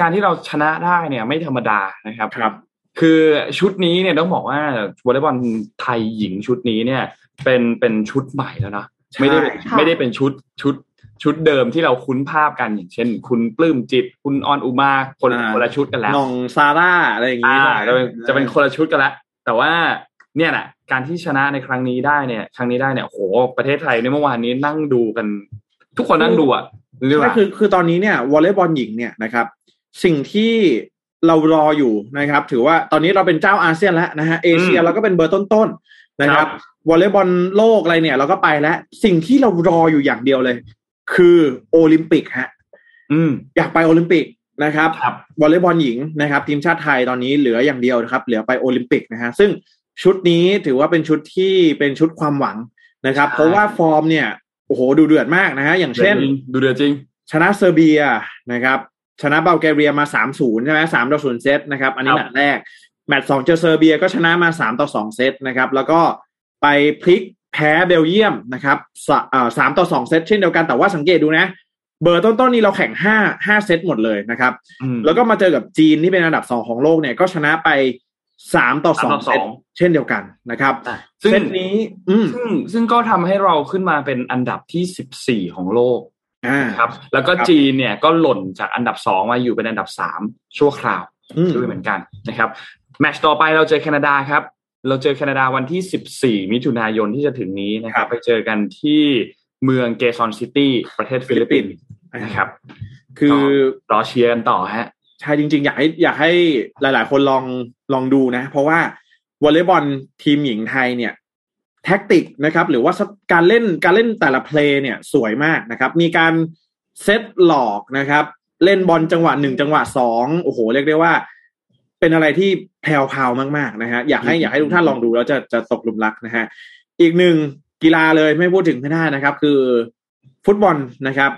การที่เราชนะได้เนี่ยไม่ธรรมดานะครับครับ คือชุดนี้เนี่ยต้องบอกว่าวอลเลย์บอลไทยหญิงชุดนี้เนี่ย เป็นเป็นชุดใหม่แล้วนะไม่ได้ใช่ไม่ได้เป็นชุดชุด ชุดเดิมที่เราคุ้นภาพกันอย่างเช่น คุณปลื้มจิต คุณออนอุมาคนอ่าคนละชุดกันแล้วน้องซาร่าอะไรอย่างงี้อ่าจะเป็นจะเป็นคนละชุดกันแล้วแต่ว่าเนี่ยแหละการที่ชนะในครั้งนี้ได้เนี่ย ครั้งนี้ได้เนี่ยโอ้โหประเทศไทยในเมื่อวานนี้นั่งดูกัน ทุกคนนั่งดูอะเรียกใช่ว่าคือคือตอนนี้เนี่ยวอลเลย์บอลหญิงเนี่ยนะครับ สิ่งที่เรารออยู่นะครับ ถือว่าตอนนี้เราเป็นเจ้าอาเซียนแล้วนะฮะเอเชียเราก็เป็นเบอร์ต้นๆนะครับวอลเลย์บอลโลกอะไรเนี่ย เราก็ไปแล้ว สิ่งที่เรารออยู่อย่างเดียวเลย คือโอลิมปิกฮะอืมอยากไปโอลิมปิกนะครับครับวอลเลย์บอลหญิงนะครับ ทีมชาติไทยตอนนี้เหลืออย่างเดียวนะครับ เหลือไปโอลิมปิกนะฮะซึ่งชุดนี้ถือว่าเป็นชุดที่เป็นชุดความหวังนะครับ เพราะว่าฟอร์มเนี่ยโอ้โหดูเดือดมากนะฮะอย่างเช่น ดูเดือดจริง ชนะเซอร์เบียนะครับ ชนะบัลแกเรียมาสามศูนย์ใช่ไหมสามต่อศูนย์เซตนะครับ อันนี้ครับแมตช์แรก แมตช์สองเจอเซอร์เบียก็ชนะมาสามต่อสองเซตนะครับ แล้วก็ไปพลิก แพ้เบลเยียมนะครับสะเอ่อสามต่อสองเซตเช่นเดียวกันแต่ว่าสังเกตดูนะ เบอร์ต้นๆนี้เราแข่งห้าห้าเซตหมดเลยนะครับอืมแล้วก็มาเจอกับจีนที่เป็นอันดับสองของโลกเนี่ยก็ชนะไปสามต่อสองสามต่อเซตสองเช่นเดียวกันนะครับอะซึ่งเซตนี้อืมซึ่งซึ่งก็ทำให้เราขึ้นมาเป็นอันดับที่สิบสี่ของโลกอ่าครับ แล้วก็ครับจีนเนี่ยก็หล่นจากอันดับสองมาอยู่เป็นอันดับสามชั่วคราวอืมด้วยเหมือนกันนะครับ แมตช์ต่อไปเราเจอแคนาดาครับ เราเจอแคนาดาวันที่ 14 มิถุนายนที่จะถึงนี้นะครับ ไปเจอกันที่เมืองเกซอนซิตี้ประเทศฟิลิปปินส์นะครับ คือรอเชียร์กันต่อฮะใช่จริง ๆ อยากให้อยากให้หลาย ๆ คนลองลองดูนะ เพราะว่าวอลเลย์บอลทีมหญิงไทยเนี่ยแท็กติกนะครับ หรือว่าการเล่นการเล่นแต่ละ play เนี่ยสวยมากนะครับ มีการเซตหลอกนะครับ เล่นบอลจังหวะหนึ่งจังหวะสองโอ้โห เรียกได้ว่า เป็นอะไรที่แพรวๆมากๆนะฮะอยากให้อยากให้ทุกท่านลองดูแล้วจะจะตกหลุมรักนะฮะอีกหนึ่งกีฬาเลยไม่พูดถึงไม่ได้นะครับ คือฟุตบอลนะครับ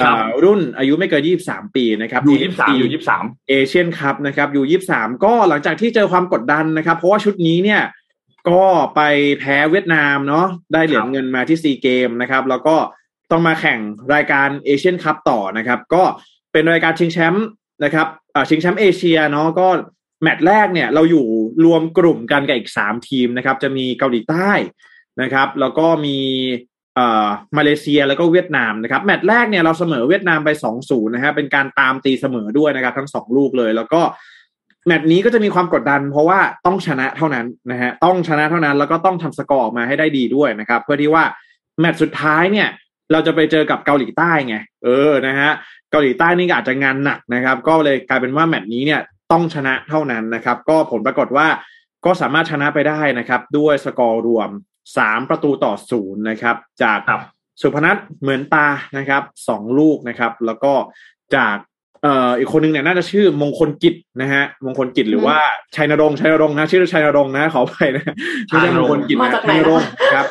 ครับเอ่อรุ่นอายุไม่เกิน23ปีนะครับอยู่ยี่สิบสามอยู่ยี่สิบสามเอเชียนคัพนะครับอยู่ยี่สามก็หลังจากที่เจอความกดดันนะครับ เพราะว่าชุดนี้เนี่ย ก็ไปแพ้เวียดนามเนาะได้เหรียญเงินมาที่ซีเกมส์นะครับ แล้วก็ต้องมาแข่งรายการเอเชียนคัพต่อนะครับ ก็เป็นรายการชิงแชมป์นะครับอ่าชิงแชมป์เอเชียเนาะก็ แมตช์แรกเนี่ยเราอยู่รวมกลุ่มกันกับอีกสามทีมนะครับ จะมีเกาหลีใต้นะครับ แล้วก็มีเอ่อมาเลเซียแล้วก็เวียดนามนะครับ แมตช์แรกเนี่ยเราเสมอเวียดนามไปสองศูนย์นะฮะเป็นการตามตีเสมอด้วยนะครับ ทั้งสองลูกเลย แล้วก็แมตช์นี้ก็จะมีความกดดัน เพราะว่าต้องชนะเท่านั้นนะฮะต้องชนะเท่านั้นแล้วก็ต้องทำสกอร์ออกมาให้ได้ดีด้วยนะครับ เพื่อที่ว่าแมตช์สุดท้ายเนี่ย เราจะไปเจอกับเกาหลีใต้ไงเออนะฮะเกาหลีใต้นี่อาจจะงานหนักนะครับ ก็เลยกลายเป็นว่าแมตช์นี้เนี่ย ต้องชนะเท่านั้นนะครับ ก็ผลปรากฏว่าก็สามารถชนะไปได้นะครับ ด้วยสกอร์รวมสามประตูต่อศูนย์นะครับ จากครับสุพนัทเหมือนตานะครับสองลูกนะครับ แล้วก็จากเอ่ออีกคนนึงเนี่ยน่าจะชื่อมงคลกิจนะฮะมงคลกิจหรือว่าชัยนรงค์ชัยนรงค์นะชื่อชัยนรงค์นะขอไปนะไม่ใช่มงคลกิจมานะจากไหนชัยนนะรงค์ครับ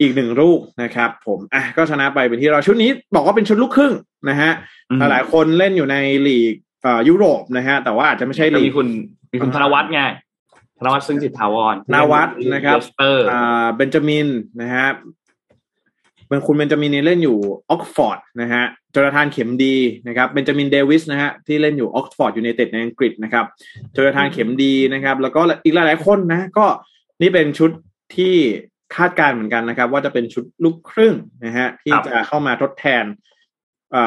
อีกหนึ่งลูกนะครับ ผมอะก็ชนะไปเป็นที่เราชุดนี้บอกว่าเป็นชุดลูกครึ่งนะฮะอืมหลายๆคนเล่นอยู่ในลีกเอ่อ ยุโรปนะฮะ แต่ว่าอาจจะไม่ใช่ก็ลีมีกคุณมีคุณธนวัฒน์ไงธนวัฒน์ซึ่งจิตถาวรธนวัฒน์นะครับเลสเตอร์อ่าเบนจามินนะฮะเป็นคุณเบนจามินนี่เล่นอยู่ออกซ์ฟอร์ดนะฮะโจนาธานเข็มดีนะครับเบนจามินเดวิสนะฮะที่เล่นอยู่ออกซ์ฟอร์ดยูไนเต็ดในอังกฤษนะครับโจนาธานเข็มดีนะครับ แล้วก็อีกหลายๆคนนะ ก็นี่เป็นชุดที่คาดการณ์เหมือนกันนะครับ ว่าจะเป็นชุดลูกครึ่งนะฮะที่ครับจะเข้ามาทดแทนเอ่อ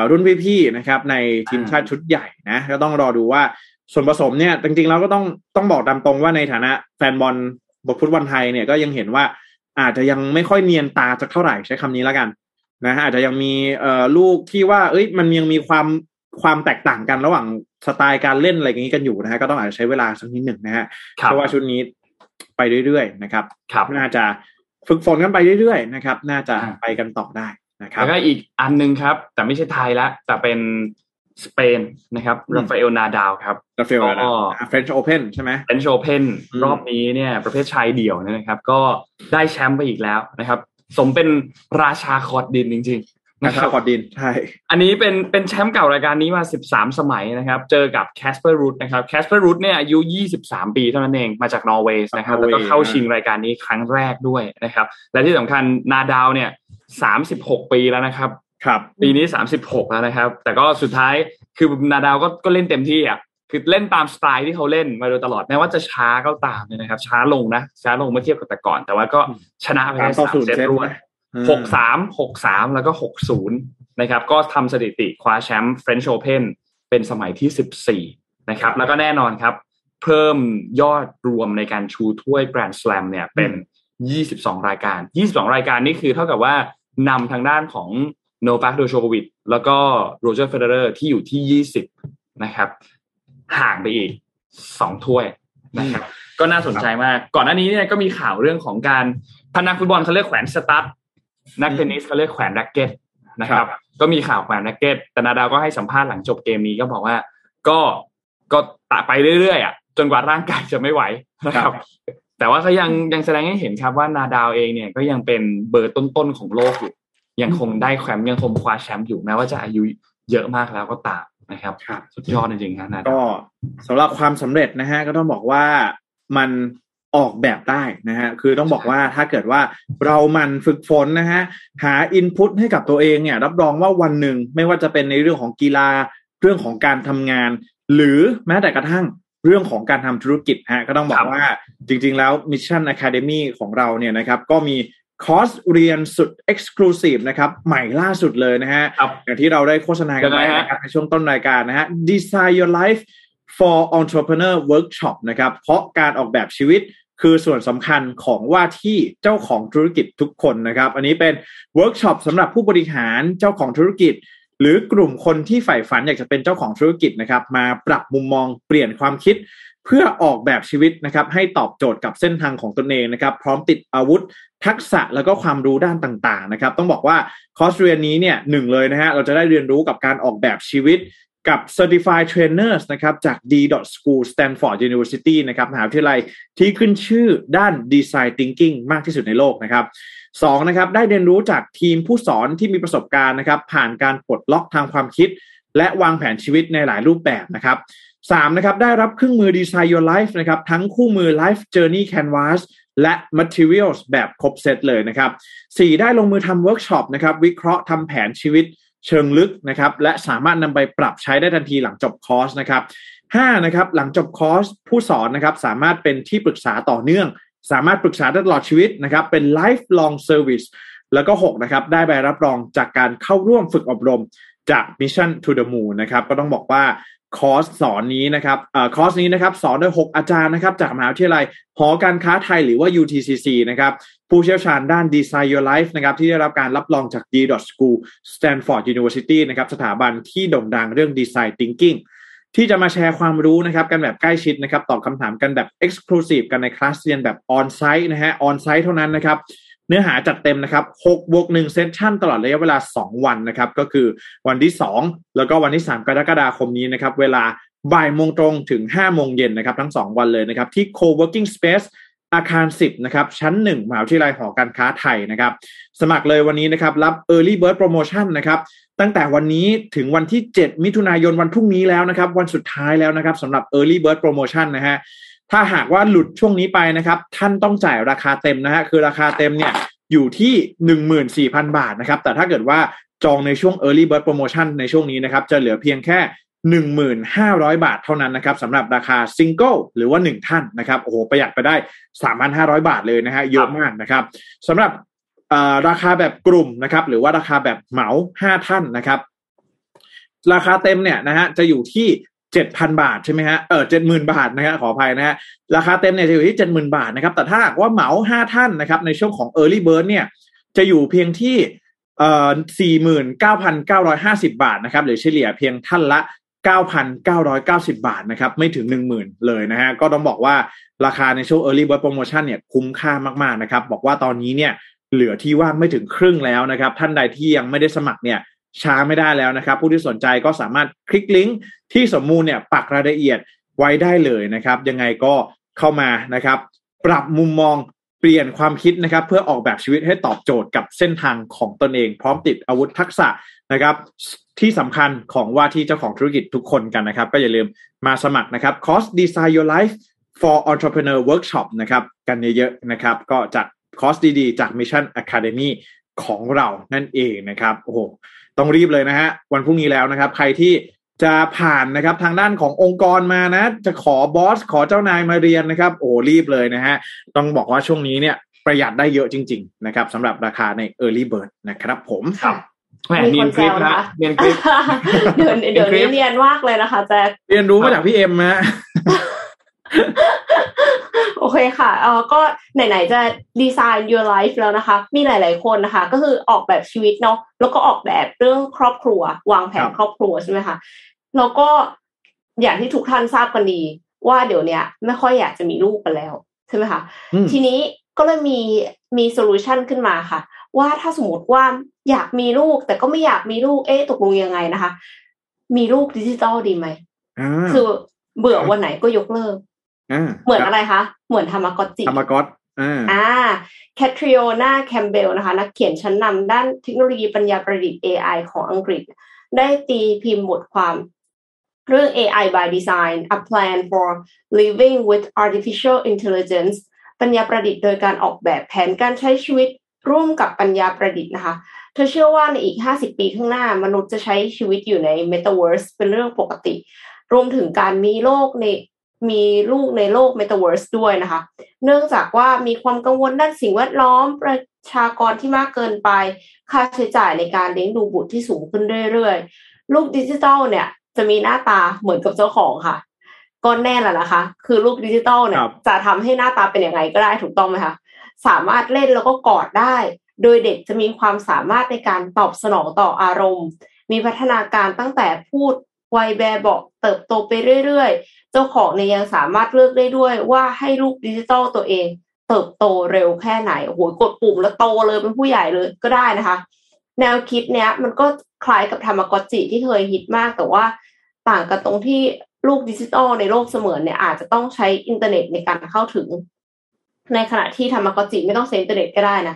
รุ่นพี่ๆนะครับ ในทีมชาติชุดใหญ่นะก็ต้องรอดูว่าส่วนผสมเนี่ยจริงๆแล้วก็ต้องต้องบอกตามตรงว่าในฐานะแฟนบอลบทฟุตบอลไทยเนี่ยก็ยังเห็นว่าอาจจะยังไม่ค่อยเนียนตาสักเท่าไหร่ใช้คำนี้แล้วกันนะฮะอาจจะยังมีเอ่อลูกที่ว่า เอ้ยมันยังมีความความแตกต่างกันระหว่างสไตล์การเล่นอะไรอย่างนี้กันอยู่นะฮะก็ต้องอาจจะใช้เวลาสักนิดหนึ่งนะฮะครับเพราะว่าชุดนี้ไปเรื่อยๆนะครับครับ น่าจะฝึกฝนกันไปเรื่อยๆนะครับ น่าจะอ่าไปกันต่อได้ นะครับแล้วก็อีกอันหนึงครับ แต่ไม่ใช่ไทยละแต่เป็นสเปนนะครับอืมราฟาเอลนาดาวครับราฟาเอลก็นะเฟรนช์โอเพนใช่ไหมเฟรนช์โอเพนอืมรอบนี้เนี่ยประเภทชายเดี่ยวเนี่ยนะครับ ก็ได้แชมป์ไปอีกแล้วนะครับ สมเป็นราชาคอร์ตดินจริงๆนะคครับคอร์ตดินใช่อันนี้เป็นเป็นแชมป์เก่ารายการนี้มา 13 สมัยนะครับ เจอกับแคสเปอร์รูทนะครับแคสเปอร์รูทเนี่ยอายุ 23 ปีเท่านั้นเองมาจากนอร์เวย์นะครับแล้วก็เข้าชิงรายการนี้ครั้งแรกด้วยนะครับ และที่สำคัญนาดาลเนี่ย 36ปีแล้วนะครับ ครับ ปีนี้36แล้วนะครับ แต่ก็สุดท้ายคือนาดาวก็ก็เล่นเต็มที่อะคือเล่นตามสไตล์ที่เขาเล่นมาโดยตลอดแม้ว่าจะช้าก็ตามเนี่ยนะครับ ช้าลงนะช้าลงเมื่อเทียบกับแต่ก่อน แต่ว่าก็ชนะไปสามได้ต่อสามศูนย์เซตเซตรวดนะหกสามหกสามแล้วก็หกศูนย์นะครับ ก็ทำสถิติคว้าแชมป์ French Open เป็นสมัยที่สิบสี่นะครับ แล้วก็แน่นอนครับ เพิ่มยอดรวมในการชูถ้วยแกรนด์ส l ลมเนี่ยเป็นยี่สิบสองรายการยี่สิบสองรายการนี่คือเท่ากับว่า นำทางด้านของโนวัคโดโชโควิดแล้วก็โรเจอร์เฟเดอร์ที่อยู่ที่ยี่สิบนะครับ ห่างไปอีกสองถ้วยนะครับ ก็น่าสนใจมาก ก่อนหน้านี้เนี่ยก็มีข่าวเรื่องของการถ้านักฟุตบอลเขาเรียกแขวนสตั๊ดนักเทนนิสเขาเรียกแขวนแร็กเก็ตนะครับ ก็มีข่าวแขวนแร็กเก็ตแต่นาดาลก็ให้สัมภาษณ์หลังจบเกมนี้ก็บอกว่า ก็ก็จะไปเรื่อยๆอะจนกว่าร่างกายจะไม่ไหวนะครับ แต่ว่าเขายังยังแสดงให้เห็นครับว่านาดาวเองเนี่ยก็ยังเป็นเบอร์ต้นๆของโลกอยู่ยังคงได้แชมป์ยังคงคว้าแชมป์อยู่แม้ว่าจะอายุเยอะมากแล้วก็ตามนะครับครับสุดยอดจริงๆครับนาดาก็วสำหรับความสำเร็จนะฮะก็ต้องบอกว่ามันออกแบบได้นะฮะคือต้องบอกว่าถ้าเกิดว่าเรามันฝึกฝนนะฮะหาอินพุตให้กับตัวเองเนี่ย รับรองว่าวันหนึ่งไม่ว่าจะเป็นในเรื่องของกีฬาเรื่องของการทำงาน หรือแม้แต่กระทั่ง เรื่องของการทำธุรกิจฮะก็ต้องบอกครับว่าจริง ๆ แล้ว Mission Academy ของเราเนี่ยนะครับก็มีคอร์สเรียนสุด Exclusive นะครับใหม่ล่าสุดเลยนะฮะครับอย่างที่เราได้โฆษณากันไปยังไงฮะนะครับในช่วงต้นรายการนะฮะ Design Your Life for Entrepreneur Workshop นะครับเพราะการออกแบบชีวิตคือส่วนสำคัญของว่าที่เจ้าของธุรกิจทุกคนนะครับ อันนี้เป็นเวิร์กช็อปสำหรับผู้บริหารเจ้าของธุรกิจ หรือกลุ่มคนที่ใฝ่ฝันอยากจะเป็นเจ้าของธุรกิจนะครับ มาปรับมุมมองเปลี่ยนความคิด เพื่อออกแบบชีวิตนะครับ ให้ตอบโจทย์กับเส้นทางของตนเองนะครับ พร้อมติดอาวุธ ทักษะแล้วก็ความรู้ด้านต่าง ๆ นะครับ ต้องบอกว่าคอร์สเรียนนี้เนี่ยหนึ่งเลยนะฮะเราจะได้เรียนรู้กับการออกแบบชีวิต กับ Certified Trainers นะครับจาก D. School Stanford University นะครับมหาวิทยาลัยที่ขึ้นชื่อด้าน Design Thinking มากที่สุดในโลกนะครับสองนะครับได้เรียนรู้จากทีมผู้สอนที่มีประสบการณ์นะครับผ่านการปลดล็อกทางความคิด และวางแผนชีวิตในหลายรูปแบบนะครับสามนะครับได้รับเครื่องมือ Design Your Life นะครับทั้งคู่มือ Life Journey Canvas และ Materials แบบครบเซตเลยนะครับสี่ได้ลงมือทำเวิร์กช็อปนะครับวิเคราะห์ทำแผนชีวิต เชิงลึกนะครับและสามารถนำไปปรับใช้ได้ทันทีหลังจบคอร์สนะครับห้านะครับหลังจบคอร์สผู้สอนนะครับสามารถเป็นที่ปรึกษาต่อเนื่อง สามารถปรึกษาได้ตลอดชีวิตนะครับเป็น lifelong service แล้วก็6นะครับได้ใบรับรองจากการเข้าร่วมฝึกอบรมจาก Mission to the Moon นะครับก็ต้องบอกว่า คอร์สสอนนี้นะครับอ่อคอร์สนี้นะครับสอนโดย 6 อาจารย์นะครับจากมหาวิทยาลัยหอการค้าไทยหรือว่า UTCC นะครับผู้เชี่ยวชาญด้าน Design Your Life นะครับที่ได้รับการรับรองจาก D. School Stanford University นะครับสถาบันที่โด่งดังเรื่อง Design Thinking ที่จะมาแชร์ความรู้นะครับกันแบบใกล้ชิดนะครับตอบคำถามกันแบบ Exclusive กันในคลาสเรียนแบบ On-site นะฮะ On-site เท่านั้นนะครับ เนื้อหาจัดเต็มนะครับ6บวก1เซสชั่นตลอดระยะเวลา 2 วันนะครับ ก็คือวันที่ 2 แล้วก็วันที่ 3 กรกฎาคมนี้นะครับ เวลาบ่ายโมงตรงถึง5โมงเย็นนะครับ ทั้ง 2 วันเลยนะครับ ที่ Co-working Space อาคาร 10 นะครับ ชั้น 1มหาวิทยาลัยหอการค้าไทยนะครับ สมัครเลยวันนี้นะครับ รับ Early Bird Promotion นะครับ ตั้งแต่วันนี้ถึงวันที่ 7 มิถุนายนวันพรุ่งนี้แล้วนะครับ วันสุดท้ายแล้วนะครับสำหรับ Early Bird Promotion นะฮะ ถ้าหากว่าหลุดช่วงนี้ไปนะครับ ท่านต้องจ่ายราคาเต็มนะฮะคือราคาเต็มเนี่ยอยู่ที่ 14,000 บาทนะครับ แต่ถ้าเกิดว่าจองในช่วง Early Bird Promotion ในช่วงนี้นะครับ จะเหลือเพียงแค่ 1,500 บาทเท่านั้นนะครับสำหรับราคาซิงเกิลหรือว่า 1 ท่านนะครับโอ้โหประหยัดไปได้ 3,500 บาทเลยนะฮะเยอะมากนะครับสำหรับราคาแบบกลุ่มนะครับ หรือว่าราคาแบบเหมา 5 ท่านนะครับ ราคาเต็มเนี่ยนะฮะจะอยู่ที่ เจ็ดพันบาทใช่ไหมฮะ เออเจ็ดหมื่นบาทนะฮะขออภัยนะฮะ ราคาเต็มเนี่ยจะอยู่ที่เจ็ดหมื่นบาทนะครับ แต่ถ้าหากว่าเหมาห้าท่านนะครับ ในช่วงของ Early Bird เนี่ย จะอยู่เพียงที่เอ่อสี่หมื่นเก้าพันเก้าร้อยห้าสิบาทนะครับ หรือเฉลี่ยเพียงท่านละเก้าพันเก้าร้อยเก้าสิบาทนะครับ ไม่ถึงหนึ่งหมื่นเลยนะฮะ ก็ต้องบอกว่าราคาในช่วง Early Bird Promotion เนี่ยคุ้มค่ามากๆนะครับ บอกว่าตอนนี้เนี่ยเหลือที่ว่างไม่ถึงครึ่งแล้วนะครับ ท่านใดที่ยังไม่ได้สมัครเนี่ย ช้าไม่ได้แล้วนะครับ ผู้ที่สนใจก็สามารถคลิกลิงก์ที่สมมูลเนี่ยปักรายละเอียดไว้ได้เลยนะครับ ยังไงก็เข้ามานะครับ ปรับมุมมองเปลี่ยนความคิดนะครับ เพื่อออกแบบชีวิตให้ตอบโจทย์กับเส้นทางของตนเอง พร้อมติดอาวุธทักษะนะครับ ที่สำคัญของว่าที่เจ้าของธุรกิจทุกคนกันนะครับ ก็อย่าลืมมาสมัครนะครับ Cost Design Your Life for Entrepreneur Workshop นะครับ กันเยอะๆนะครับ ก็จากคอร์สดีๆ จาก Mission Academy ของเรานั่นเองนะครับโอ้โห ต้องรีบเลยนะฮะวันพรุ่งนี้แล้วนะครับ ใครที่จะผ่านนะครับทางด้านขององค์กรมานะ จะขอบอสขอเจ้านายมาเรียนนะครับ โอ้รีบเลยนะฮะต้องบอกว่าช่วงนี้เนี่ยประหยัดได้เยอะจริง ๆ นะครับสำหรับราคาใน Early Bird นะครับผมค่ะแหมมีเนียนกริบมีคนแซวนะนะคะเนียนกริบเดี๋ยวเดี๋ยวนี้เป็นคลินี้ปเนียนมากเลยนะคะแจ็คเรียนรู้มาจากพี่เอ็มนะ โอเคค่ะเออก็ไหนๆจะดีไซน์ your life แล้วนะคะ มีหลาย ๆ คนนะคะ ก็คือออกแบบชีวิตเนาะ แล้วก็ออกแบบเรื่องครอบครัว วางแผนครับครอบครัวใช่ไหมคะ แล้วก็อย่างที่ทุกท่านทราบกันดี ว่าเดี๋ยวเนี้ยไม่ค่อยอยากจะมีลูกกันแล้วใช่ไหมคะอืมทีนี้ก็เลยมีมี solution ขึ้นมาค่ะ ว่าถ้าสมมติว่าอยากมีลูกแต่ก็ไม่อยากมีลูก เอ๊ะตกลงยังไงนะคะ มีลูกดิจิตอลดีไหมอ่าคือเบื่อวันไหนก็ยกเลิกอ่า เหมือนอะไรคะ เหมือนธรรมกอตจิธรรมกอตอ่าอ่าแคทริโอนาแคมเบลนะคะ นักเขียนชั้นนำด้านเทคโนโลยีปัญญาประดิษฐ์ AI ของอังกฤษ ได้ตีพิมพ์บทความเรื่อง AI by Design a plan for living with artificial intelligence ปัญญาประดิษฐ์โดยการออกแบบแผนการใช้ชีวิตร่วมกับปัญญาประดิษฐ์นะคะ เธอเชื่อว่าในอีก 50 ปีข้างหน้า มนุษย์จะใช้ชีวิตอยู่ใน Metaverse เป็นเรื่องปกติ รวมถึงการมีโลกใน มีลูกในโลก Metaverse ด้วยนะคะ เนื่องจากว่ามีความกังวลด้านสิ่งแวดล้อมประชากรที่มากเกินไป ค่าใช้จ่ายในการเลี้ยงดูบุตรที่สูงขึ้นเรื่อยๆ ลูกดิจิตอลเนี่ย จะมีหน้าตาเหมือนกับเจ้าของค่ะก็แน่แหละนะคะ คือลูกดิจิตอลเนี่ครับจะทำให้หน้าตาเป็นยังไงก็ได้ถูกต้องไหมคะ สามารถเล่นแล้วก็กอดได้ โดยเด็กจะมีความสามารถในการตอบสนองต่ออารมณ์ มีพัฒนาการตั้งแต่พูด วัยแบเบาะเติบโตไปเรื่อยๆ เจ้าของเนี่ยยังสามารถเลือกได้ด้วยว่าให้ลูกดิจิตอลตัวเอง เติบโตเร็วแค่ไหนโอ้โหกดปุ่มแล้วโตเลยเป็นผู้ใหญ่เลยก็ได้นะคะ แนวคิดเนี้ยมันก็คล้ายกับทามาก็อตจิที่เคยฮิตมากแต่ว่าต่างกันตรงที่ลูกดิจิตอลในโลกเสมือนเนี่ยอาจจะต้องใช้อินเทอร์เน็ตในการเข้าถึง ในขณะที่ทามาก็อตจิไม่ต้องใช้อินเทอร์เน็ตก็ได้นะ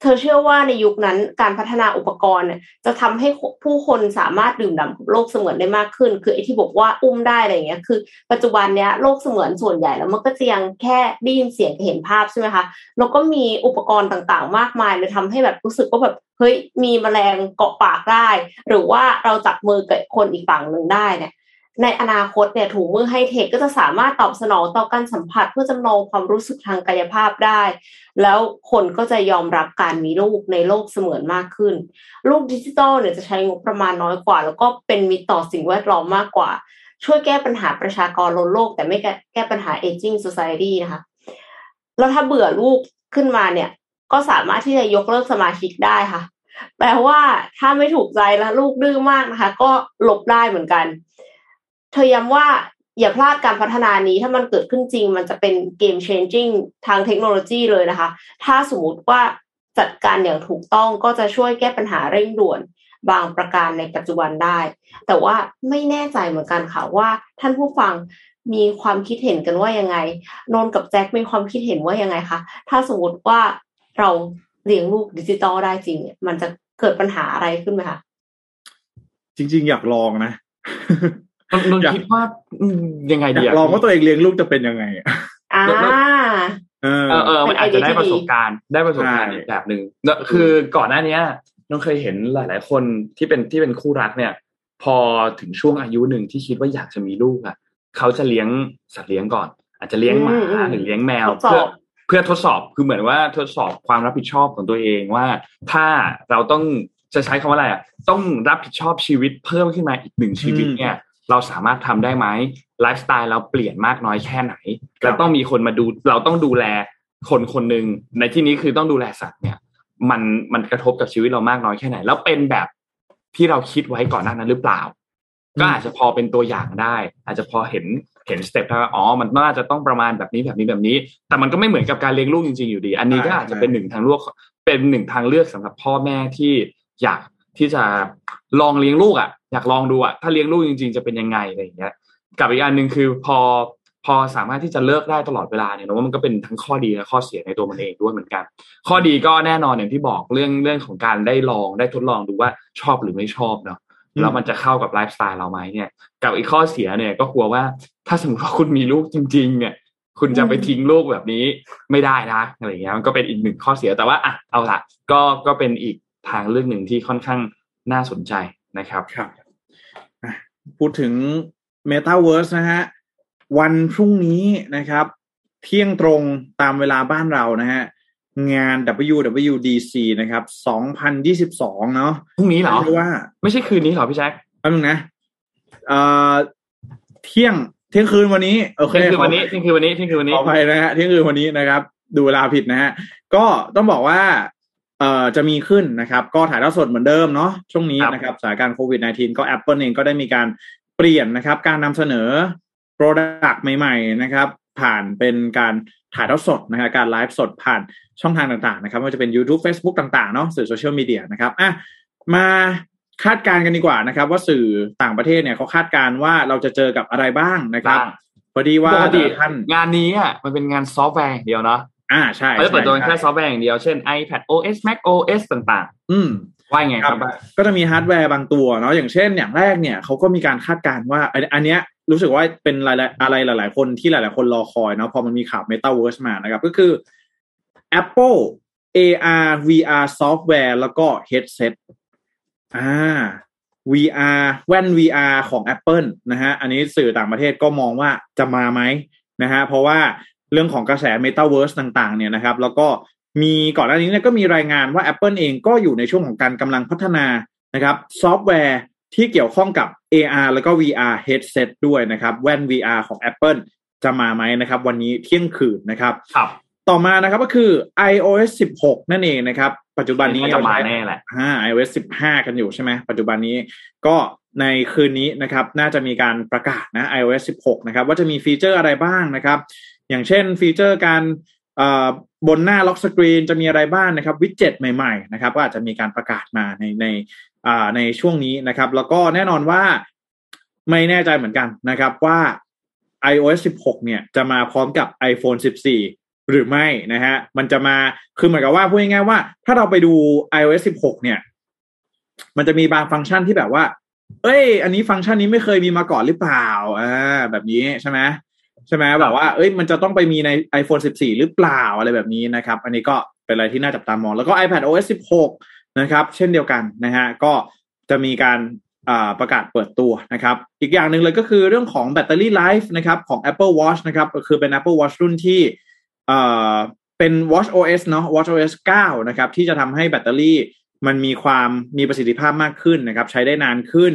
เธอเชื่อว่าในยุคนั้นการพัฒนาอุปกรณ์จะทำให้ผู้คนสามารถดื่มด่ำโลกเสมือนได้มากขึ้น คือไอ้ที่บอกว่าอุ้มได้อะไรเงี้ยคือ ปัจจุบันเนี้ยโลกเสมือนส่วนใหญ่แล้วมันก็จะยังแค่ได้ยินเสียงเห็นภาพใช่ไหมคะแล้วก็มีอุปกรณ์ต่างๆ มากมายเลยทำให้แบบรู้สึกว่าแบบเฮ้ยมีแมลงเกาะปากได้ หรือว่าเราจับมือกับคนอีกฝั่งหนึ่งได้เนี่ย ในอนาคตเนี่ยถุงมือไฮเทคก็จะสามารถตอบสนองต่อการสัมผัสเพื่อจำลองความรู้สึกทางกายภาพได้ แล้วคนก็จะยอมรับการมีลูกในโลกเสมือนมากขึ้น ลูกดิจิตอลเนี่ยจะใช้งบประมาณน้อยกว่า แล้วก็เป็นมิตรต่อสิ่งแวดล้อมมากกว่า ช่วยแก้ปัญหาประชากรล้นโลก แต่ไม่แก้ปัญหา aging society นะคะแล้วถ้าเบื่อลูกขึ้นมาเนี่ยก็สามารถที่จะยกเลิกสมาชิกได้ค่ะ แปลว่าถ้าไม่ถูกใจแล้วลูกดื้อมากนะคะ ก็หลบได้เหมือนกัน เธอย้ำว่าอย่าพลาดการพัฒนานี้ถ้ามันเกิดขึ้นจริง มันจะเป็นเกม changing ทางเทคโนโลยีเลยนะคะ ถ้าสมมติว่าจัดการอย่างถูกต้องก็จะช่วยแก้ปัญหาเร่งด่วนบางประการในปัจจุบันได้ แต่ว่าไม่แน่ใจเหมือนกันค่ะว่าท่านผู้ฟังมีความคิดเห็นกันว่ายังไง นนกับแจ็คมีความคิดเห็นว่ายังไงคะถ้าสมมติว่าเราเลี้ยงลูกดิจิตอลได้จริงเนี่ยมันจะเกิดปัญหาอะไรขึ้นไหมคะจริง ๆ อยากลองนะ นนท์อยากคิดว่าอืมยังไงอดียากอะลองว่าตัวเองเลี้ยงลูกจะเป็นยังไงอะอ่าเออเออเออมันอาจจะได้ประสบการณ์ได้ประสบการณ์ใช่อีกแบบหนึ่งเนอะคือก่อนหน้าเนี้ยน้องเคยเห็นหลาย ๆ คนที่เป็นที่เป็นคู่รักเนี่ย พอถึงช่วงอายุหนึ่งที่คิดว่าอยากจะมีลูกอะเขาจะเลี้ยงสัตว์เลี้ยงก่อน อาจจะเลี้ยงหมาอืมอืมหรือเลี้ยงแมวทดสอบเพื่อเพื่อทดสอบคือเหมือนว่าทดสอบความรับผิดชอบของตัวเองว่า ถ้าเราต้องจะใช้คำว่าอะไรอะต้องรับผิดชอบชีวิตเพิ่มขึ้นมาอีกหนึ่งชีวิตเนี่ย เราสามารถทำได้ไหมไลฟ์สไตล์เราเปลี่ยนมากน้อยแค่ไหนแล้วต้องมีคนมาดู เราต้องดูแลคนคนหนึ่งในที่นี้คือต้องดูแลสัตว์เนี่ย มันมันกระทบกับชีวิตเรามากน้อยแค่ไหน แล้วเป็นแบบที่เราคิดไว้ก่อนหน้านั้นหรือเปล่าอืมก็อาจจะพอเป็นตัวอย่างได้ อาจจะพอเห็นเห็นสเต็ปว่าอ๋อ มันน่าจะต้องประมาณแบบนี้แบบนี้แบบนี้ แต่มันก็ไม่เหมือนกับการเลี้ยงลูกจริงๆอยู่ดี อันนี้ก็อาจจะเป็นหนึ่งทางเลือกเป็นหนึ่งทางเลือกสำหรับพ่อแม่ที่อยากที่จะลองเลี้ยงลูกอะ อยากลองดูอะถ้าเลี้ยงลูกจริง ๆ จะเป็นยังไงอะไรอย่างเงี้ยกับอีกอันหนึ่งคือพอพอสามารถที่จะเลิกได้ตลอดเวลาเนี่ยนะว่ามันก็เป็นทั้งข้อดีและข้อเสียในตัวมันเองด้วยเหมือนกัน ข้อดีก็แน่นอนอย่างที่บอกเรื่องเรื่องของการได้ลองได้ทดลองดูว่าชอบหรือไม่ชอบเนาะอืมแล้วมันจะเข้ากับไลฟ์สไตล์เราไหมเนี่ย กับอีกข้อเสียเนี่ยก็กลัวว่าถ้าสมมติว่าคุณมีลูกจริง ๆ เนี่ย คุณจะไปทิ้งลูกแบบนี้ไม่ได้นะอะไรอย่างเงี้ยมันก็เป็นอีกหนึ่งข้อเสียแต่ว่าอะเอาละก็ก็เป็นอีกทางเลือกหนึ่งที่ค่อนข้างน่าสนใจนะครับครับอะ พูดถึง Metaverse นะฮะ วันพรุ่งนี้นะครับ เที่ยงตรงตามเวลาบ้านเรานะฮะ งาน WWDC นะครับ 2022 เนาะพรุ่งนี้เหรอเรียกว่า ไม่ใช่คืนนี้เหรอพี่แจ็คแป๊บนึงนะเอ่อเที่ยงเที่ยงคืนวันนี้โอเคเที่ยงคืนวันนี้เที่ยงคืนวันนี้เที่ยงคืนวันขนี้ออภัยนะฮะเที่ยงคืนวันนี้นะครับ ดูเวลาผิดนะฮะก็ต้องบอกว่า เอ่อจะมีขึ้นนะครับ ก็ถ่ายทอดสดเหมือนเดิมเนาะช่วงนี้ครับนะครับสถานการณ์โควิด -19 ก็ Apple เองก็ได้มีการเปลี่ยนนะครับ การนำเสนอ Product ใหม่ ๆ นะครับ ผ่านเป็นการถ่ายทอดสดนะฮะการไลฟ์สดผ่านช่องทางต่างๆ นะครับไม่ว่าจะเป็น YouTube Facebook ต่างๆเนาะสื่อโซเชียลมีเดียนะครับอะมาคาดการณ์กันดีกว่านะครับ ว่าสื่อต่างประเทศเนี่ยเขาคาดการณ์ว่าเราจะเจอกับอะไรบ้างนะครับบ้างพอดีว่าปกติท่านงานนี้อะมันเป็นงานซอฟต์แวร์อย่างเดียวเนาะ อ่าใช่เขาจะเปิดตัวใช่แค่ซอฟต์แวร์อย่างเดียว เช่น iPad OS Mac OS ต่างอืมๆว่าไงครับ ก็จะมีฮาร์ดแวร์บางตัวเนาะอย่างเช่น อย่างแรกเนี่ยเขาก็มีการคาดการณ์ว่าอันอันเนี้ยรู้สึกว่าเป็นอะไรอะไรหลาย ๆ คนที่หลาย ๆ คนรอคอยเนาะพอมันมีข่าว Metaverse มานะครับ ก็คือ Apple AR VR software แล้วก็ headset อ่า VR แว่น VR ของ Apple นะฮะ อันนี้สื่อต่างประเทศก็มองว่าจะมาไหมนะฮะ เพราะว่า เรื่องของกระแส Metaverse ต่างๆเนี่ยนะครับ แล้วก็มีก่อนหน้านี้เนี่ยก็มีรายงานว่า Apple เองก็อยู่ในช่วงของการกำลังพัฒนานะครับซอฟต์แวร์ที่เกี่ยวข้องกับ AR แล้วก็ VR headset ด้วยนะครับ แว่น VR ของ Apple จะมาไหมนะครับ วันนี้เที่ยงคืนนะครับครับต่อมานะครับก็คือ iOS 16 นั่นเองนะครับ ปัจจุบันนี้จะมาแน่แหละอ่า iOS 15 กันอยู่ใช่ไหมปัจจุบันนี้ก็ในคืนนี้นะครับ น่าจะมีการประกาศนะ iOS 16 นะครับ ว่าจะมีฟีเจอร์อะไรบ้างนะครับ อย่างเช่นฟีเจอร์การบนหน้า lock screen จะมีอะไรบ้างนะครับ widget ใหม่ๆนะครับก็อาจจะมีการประกาศมาในในในช่วงนี้นะครับ แล้วก็แน่นอนว่าไม่แน่ใจเหมือนกันนะครับว่า iOS 16 เนี่ยจะมาพร้อมกับ iPhone 14 หรือไม่นะฮะมันจะมาคือเหมือนกับว่าพูดง่ายๆว่า ถ้าเราไปดู iOS 16 เนี่ย มันจะมีบางฟังก์ชันที่แบบว่า เอ้ย อันนี้ฟังก์ชันนี้ไม่เคยมีมาก่อนหรือเปล่าอ่าแบบนี้ใช่ไหม ใช่ไหมแบบว่าเอ้ยมันจะต้องไปมีใน iPhone 14 หรือเปล่าอะไรแบบนี้นะครับ อันนี้ก็เป็นอะไรที่น่าจับตามอง แล้วก็ iPad OS 16 นะครับ เช่นเดียวกันนะฮะก็จะมีการประกาศเปิดตัวนะครับ อีกอย่างหนึ่งเลยก็คือเรื่องของแบตเตอรี่ไลฟ์นะครับของ Apple Watch นะครับก็คือเป็น Apple Watch รุ่นที่เป็น Watch OS เนาะ Watch OS 9 นะครับ ที่จะทำให้แบตเตอรี่มันมีความมีประสิทธิภาพมากขึ้นนะครับ ใช้ได้นานขึ้น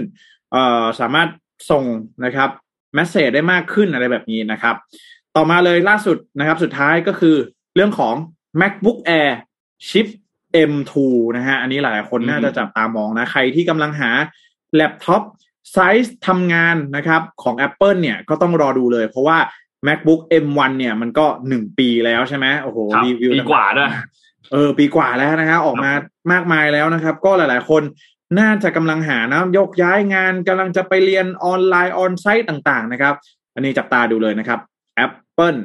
สามารถส่งนะครับ แมสเซจได้มากขึ้นอะไรแบบนี้นะครับ ต่อมาเลยล่าสุดนะครับ สุดท้ายก็คือเรื่องของ MacBook Air ชิป M2 นะฮะ อันนี้หลายคนน่าจะจับตามองนะ ใครที่กำลังหาแล็ปท็อปใช้ทำงานนะครับของ Apple เนี่ยก็ต้องรอดูเลย เพราะว่า MacBook M1 เนี่ยมันก็หนึ่งปีแล้วใช่ไหมโอ้โหรีวิวปีกว่าด้วยเออ ปีกว่าแล้วนะครับออกมามากมายแล้วนะครับ ก็หลาย ๆ คน น่าจะกำลังหานะยกย้ายงานกำลังจะไปเรียนออนไลน์ onsite ต่างๆนะครับ อันนี้จับตาดูเลยนะครับ Apple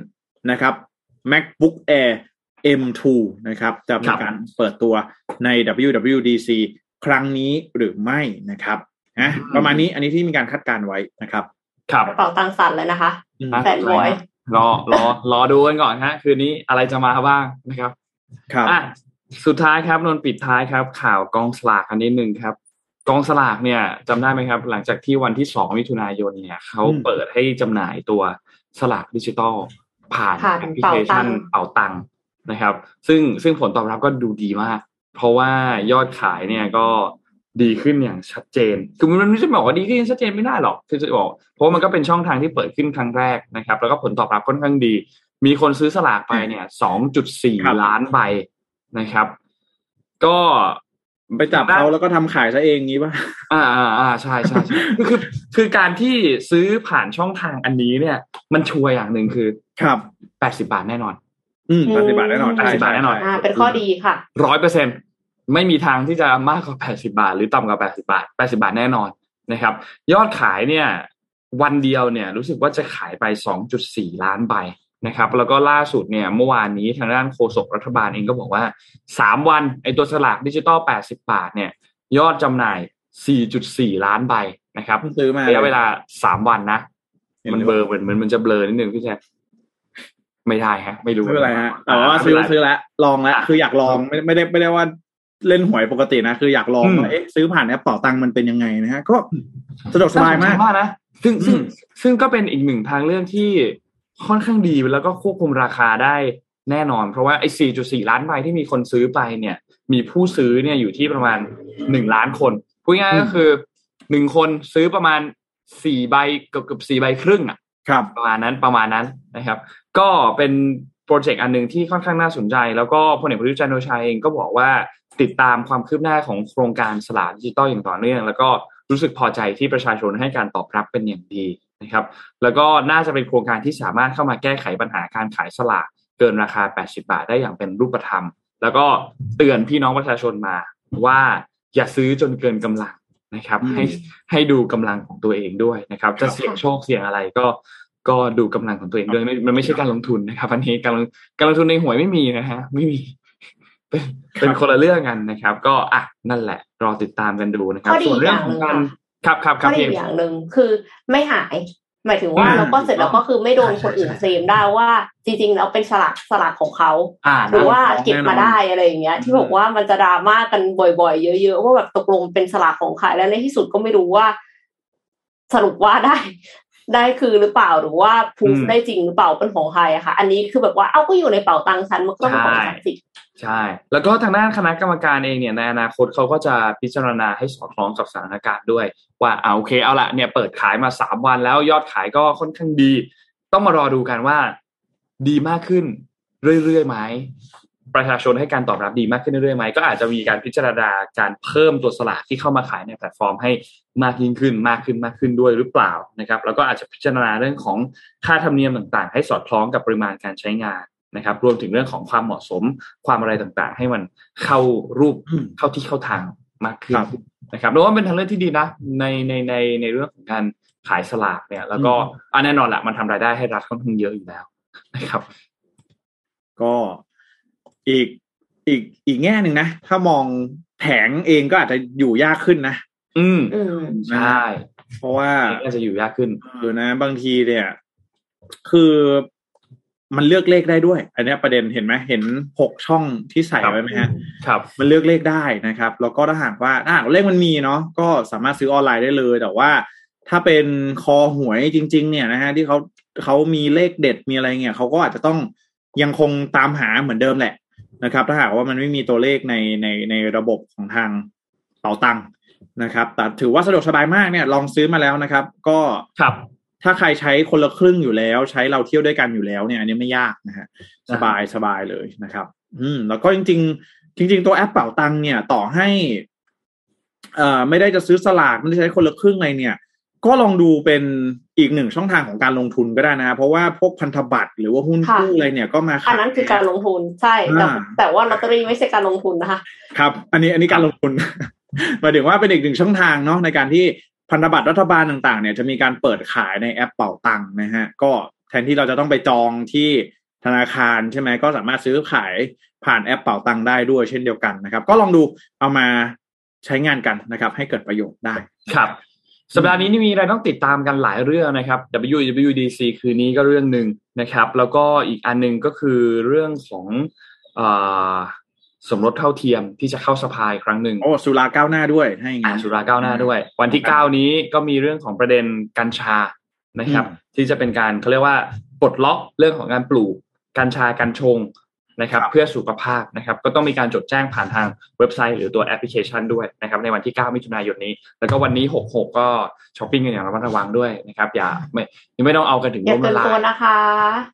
นะครับ MacBook Air M2 นะครับ จะมีการเปิดตัวใน WWDC ครั้งนี้หรือไม่นะครับนะประมาณนี้อันนี้ที่มีการคาดการไว้นะครับ ครับกระเป๋าตังค์สั่นเลยนะคะแฟนบอยรอรอรอดูกันก่อนฮะ คืนนี้อะไรจะมาบ้างนะครับ ครับอะ สุดท้ายครับนนปิดท้ายครับ ข่าวกองสลากอันนี้หนึ่งครับ กองสลากเนี่ยจำได้ไหมครับ หลังจากที่วันที่สองมิถุนายนเนี่ยเขาเปิดให้จำหน่ายตัวสลากดิจิตอลผ่านแอปพลิเคชันเป่าตังค์นะครับ ซึ่งซึ่งผลตอบรับก็ดูดีมาก เพราะว่ายอดขายเนี่ยก็ดีขึ้นอย่างชัดเจน คือมันไม่ใช่บอกว่าดีขึ้นชัดเจนไม่ได้หรอกคือจะบอก เพราะมันก็เป็นช่องทางที่เปิดขึ้นครั้งแรกนะครับ แล้วก็ผลตอบรับค่อนข้างดี มีคนซื้อสลากไปเนี่ยสองจุดสี่ล้านใบ นะครับ ก็ไปจับเขาแล้วก็ทำขายซะเองงี้ป่ะ อ่าอ่าอ่าใช่ใช่ใช่คือคือคือการที่ซื้อผ่านช่องทางอันนี้เนี่ย มันชัวร์อย่างหนึ่งคือ ครับแปดสิบาทแน่นอน อืมแปดสิบาทแน่นอนแปดสิบาทแน่นอนอ่าเป็นข้อดีค่ะร้อยเปอร์เซ็นไม่มีทางที่จะมากกว่าแปดสิบาท หรือต่ำกว่าแปดสิบาทแปดสิบาทแน่นอนนะครับ ยอดขายเนี่ย วันเดียวเนี่ย รู้สึกว่าจะขายไปสองจุดสี่ล้านใบ นะครับแล้วก็ล่าสุดเนี่ยเมื่อวานนี้ทางด้านโฆษกรัฐบาลเองก็บอกว่าสามวันไอตัวสลากดิจิตอลแปดสิบาทเนี่ยยอดจำหน่ายสี่จุดสี่ล้านใบนะครับซื้อมาระยะเวลาสามวันนะ มันเบลอเหมือนเหมือนมันจะเบลอนิดนึงพี่แจ๊คไม่ได้ฮะ ไม่รู้ไม่เป็นไรฮะแต่ว่าซื้อซื้อแล้วลองแล้วคืออยากลองไม่ไม่ได้ไม่ได้ว่าเล่นหวยปกตินะ คืออยากลองว่าเอ๊ะซื้อผ่านแอปเป่าตังค์มันเป็นยังไงนะฮะก็สะดวกสบายมากมากนะซึ่งซึ่งซึ่งก็เป็นอีกหนึ่งทางเลือกที่ ค่อนข้างดีแล้วก็ควบคุมราคาได้แน่นอน เพราะว่าไอ้ 4.4 ล้านใบที่มีคนซื้อไปเนี่ย มีผู้ซื้อเนี่ยอยู่ที่ประมาณ 1 ล้านคนพูดง่ายๆก็คือ 1 คนซื้อประมาณ 4 ใบเกือบเกือบ4ใบครึ่งอะครับประมาณนั้นประมาณนั้นนะครับ ก็เป็นโปรเจกต์อันหนึ่งที่ค่อนข้างน่าสนใจ แล้วก็พลเอกประยุทธ์จันทร์โอชาเองก็บอกว่าติดตามความคืบหน้าของโครงการสลากดิจิตอลอย่างต่อเนื่อง แล้วก็รู้สึกพอใจที่ประชาชนให้การตอบรับเป็นอย่างดี นะครับแล้วก็น่าจะเป็นโครงการที่สามารถเข้ามาแก้ไขปัญหาการขายสลากเกินราคา 80 บาทได้อย่างเป็นรูปธรรม แล้วก็เตือนพี่น้องประชาชนมาว่าอย่าซื้อจนเกินกำลังนะครับอืมให้ให้ดูกำลังของตัวเองด้วยนะครับ จะเสี่ยงโชคเสี่ยงอะไรก็ก็ดูกำลังของตัวเองด้วยไม่มันไม่ใช่การลงทุนนะครับอันนี้การลงการลงทุนในหวยไม่มีนะฮะไม่มีเป็นเป็นคนละเรื่องกันนะครับ ก็อะนั่นแหละ รอติดตามกันดูนะครับข้อดีส่วนเรื่องของการอย่างหนึ่ง ครับครับคก็รับดีพี่อย่างหนึ่งคือไม่หาย หมายถึงว่าอืมแล้วก็เสร็จแล้วก็คือไม่โดนคนอื่นเคลมได้ว่า จริงๆแล้วเป็นสลากสลากของเขาอ่าหรือว่าของเก็บมาแน่นอนได้อะไรอย่างเงี้ย ที่บอกว่ามันจะดราม่ากันบ่อยๆ เยอะๆว่าแบบตกลงเป็นสลากของใครแล้วในที่สุดก็ไม่รู้ว่า สรุปว่าได้ได้คือหรือเปล่าหรือว่าพูฟได้จริงหรือเปล่าเป็นของใครอะค่ะ อันนี้คือแบบว่าเอ้าก็อยู่ในเป๋าตังค์ฉันมันก็เป็นของฉันสิ ใช่ แล้วก็ทางด้านคณะกรรมการเองเนี่ยในอนาคตเขาก็จะพิจารณาให้สอดคล้องกับสถานการณ์ด้วย ว่าเอาโอเคเอาละเนี่ยเปิดขายมาสามวันแล้วยอดขายก็ค่อนข้างดี ต้องมารอดูกันว่าดีมากขึ้นเรื่อยๆไหมประชาชนให้การตอบรับดีมากขึ้นเรื่อยๆไหมก็อาจจะมีการพิจารณาการเพิ่มตัวสลากที่เข้ามาขายในแพลตฟอร์มให้มากยิ่งขึ้นมากขึ้นมากขึ้นด้วยหรือเปล่านะครับ แล้วก็อาจจะพิจารณาเรื่องของค่าธรรมเนียมต่างๆ ให้สอดคล้องกับปริมาณการใช้งาน นะครับ รวมถึงเรื่องของความเหมาะสมความอะไรต่างๆ ให้มันเข้ารูปอืมเข้าที่เข้าทางมากขึ้นครับนะครับแล้วว่าเป็นทางเลือกที่ดีนะ ในในในในเรื่องของการขายสลากเนี่ย แล้วก็อันแน่นอนแหละมันทำรายได้ให้รัฐค่อนข้างเยอะอยู่แล้วนะครับ ก็อีกอีกอีกแง่หนึ่งนะ ถ้ามองแผงเองก็อาจจะอยู่ยากขึ้นนะอืมอืมใช่เพราะว่าก็จะอยู่ยากขึ้นเออนะ บางทีเนี่ย คือ มันเลือกเลขได้ด้วย อันเนี้ยประเด็นเห็นไหมเห็นหกช่องที่ใส่ไว้ไหมฮะครับ มันเลือกเลขได้นะครับ แล้วก็ถ้าหากว่าถ้าหากเลขมันมีเนาะก็สามารถซื้อออนไลน์ได้เลย แต่ว่าถ้าเป็นคอหวยจริง ๆ เนี่ยนะฮะที่เขาเขามีเลขเด็ดมีอะไรเงี้ยเขาก็อาจจะต้องยังคงตามหาเหมือนเดิมแหละนะครับ ถ้าหากว่ามันไม่มีตัวเลขในในในระบบของทางเป๋าตังค์นะครับแต่ถือว่าสะดวกสบายมากเนี่ยลองซื้อมาแล้วนะครับ ก็ครับ ถ้าใครใช้คนละครึ่งอยู่แล้ว ใช้เราเที่ยวด้วยกันอยู่แล้วเนี่ยอันนี้ไม่ยากนะฮะสบายสบายเลยนะครับ อืม แล้วก็จริง ๆ จริง ๆ ตัวแอปเป๋าตังค์เนี่ยต่อให้เอ่อไม่ได้จะซื้อสลากไม่ได้ใช้คนละครึ่งอะไรเนี่ย ก็ลองดูเป็นอีกหนึ่งช่องทางของการลงทุนก็ได้นะ เพราะว่าพวกพันธบัตรหรือว่าหุ้นค่ะกู้อะไรเนี่ยก็มาอัขานยนั้นคือการลงทุนใช่ แต่อ่าแต่ว่าลอตเตอรี่ไม่ใช่การลงทุนนะคะ ครับ อันนี้อันนี้การลงทุนหมายถึงว่าเป็นอีกหนึ่งช่องทางเนาะในการที่ พันธบัตรรัฐบาลต่างๆเนี่ยจะมีการเปิดขายในแอปเป๋าตังค์นะฮะก็แทนที่เราจะต้องไปจองที่ธนาคารใช่ไหมก็สามารถซื้อขายผ่านแอปเป๋าตังค์ได้ด้วยเช่นเดียวกันนะครับ ก็ลองดูเอามาใช้งานกันนะครับ ให้เกิดประโยชน์ได้ครับสัปดาห์นี้นี่มีอะไรต้องติดตามกันหลายเรื่องนะครับ WWDC คืนนี้ก็เรื่องหนึ่งนะครับ แล้วก็อีกอันหนึงก็คือเรื่องของอ สมรสเท่าเทียมที่จะเข้าสภาอีกครั้งหนึ่งโอ้สุราก้าวหน้าด้วยให้อย่างอ่านั้นสุราก้าวหน้าด้วย วันที่ครับ9นี้ก็มีเรื่องของประเด็นกัญชานะครับอืมที่จะเป็นการเขาเรียกว่าปลดล็อกเรื่องของการปลูกกัญชากัญชง นะครับครับเพื่อสุขภาพนะครับก็ต้องมีการจดแจ้งผ่านทางเว็บไซต์หรือตัวแอปพลิเคชันด้วยนะครับในวันที่ 9 มิถุนายนนี้ แล้วก็วันนี้ 6.6 ก็ช้อปปิ้งกันอย่างระมัดระวังด้วยนะครับอย่าไม่ยังไม่ต้องเอากันถึงอย่าล้มเกิละนลาตัวยนะคะ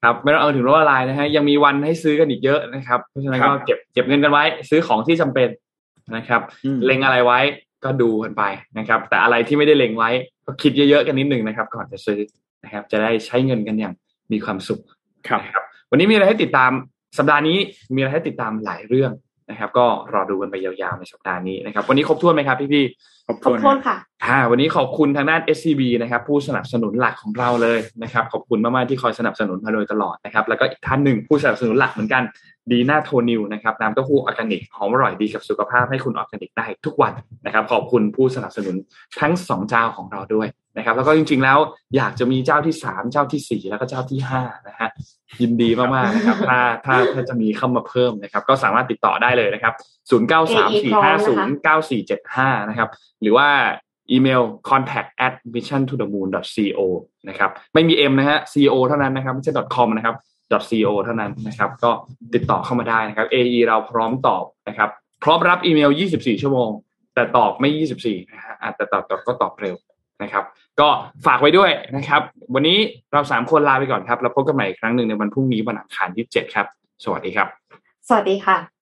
ครับไม่ต้องเอาถึงล้มละลายนะฮะยังมีวันให้ซื้อกันอีกเยอะนะครับเพราะฉะนั้นครับก็เก็บเก็บเงินกันไว้ซื้อของที่จำเป็นนะครับอืมเล็งอะไรไว้ก็ดูกันไปนะครับ แต่อะไรที่ไม่ได้เล็งไว้ก็คิดเยอะๆกันนิดนึงนะครับ ก่อนจะซื้อนะครับ จะได้ใช้เงินกันอย่างมีความสุขครับนะครับวันนี้มีอะไรให้ติดตาม สัปดาห์นี้มีอะไรให้ติดตามหลายเรื่องนะครับ ก็รอดูกันไปยาวๆในสัปดาห์นี้นะครับ วันนี้ครบถ้วนไหมครับพี่ๆขอบขอบคุณโทษค่ะอ่าวันนี้ขอบคุณทางด้าน SCB นะครับ ผู้สนับสนุนหลักของเราเลยนะครับ ขอบคุณมากๆที่คอยสนับสนุนมาโดยตลอดนะครับ แล้วก็อีกท่านหนึ่งผู้สนับสนุนหลักเหมือนกันดีน่าโทนิวนะครับน้ำเต้าหู้ออร์แกนิกหอมอร่อยดีกับสุขภาพให้คุณออร์แกนิกได้ทุกวันนะครับ ขอบคุณผู้สนับสนุนทั้งสองเจ้าของเราด้วยนะครับ แล้วก็จริง ๆ แล้วอยากจะมีเจ้าที่สามเจ้าที่สี่แล้วก็เจ้าที่ห้านะฮะยินดีมากๆนะครับ ถ้าถ้าถ้าจะมีเข้ามาเพิ่มนะครับ ก็สามารถติดต่อได้เลยนะครับศูนย์เก้าสามสี่ห้าศูนย์เก้าสี่เจ็ดห้านะครับหรือว่าอีเมล contact at mission to the moon co นะครับไม่มี m นะฮะ co เท่านั้นนะครับไม่ใช่ com นะครับ co เท่านั้นนะครับ ก็ติดต่อเข้ามาได้นะครับ AE เราพร้อมตอบนะครับ พร้อมรับอีเมล 24 ชั่วโมง แต่ตอบไม่ 24นะฮะอาจจะตอบตอบก็ตอบเร็วนะครับ ก็ฝากไว้ด้วยนะครับ วันนี้เราสามคนลาไปก่อนครับ แล้วพบกันใหม่อีกครั้งหนึ่งในวันพรุ่งนี้วันอังคารที่ 7 ครับ สวัสดีครับ สวัสดีค่ะ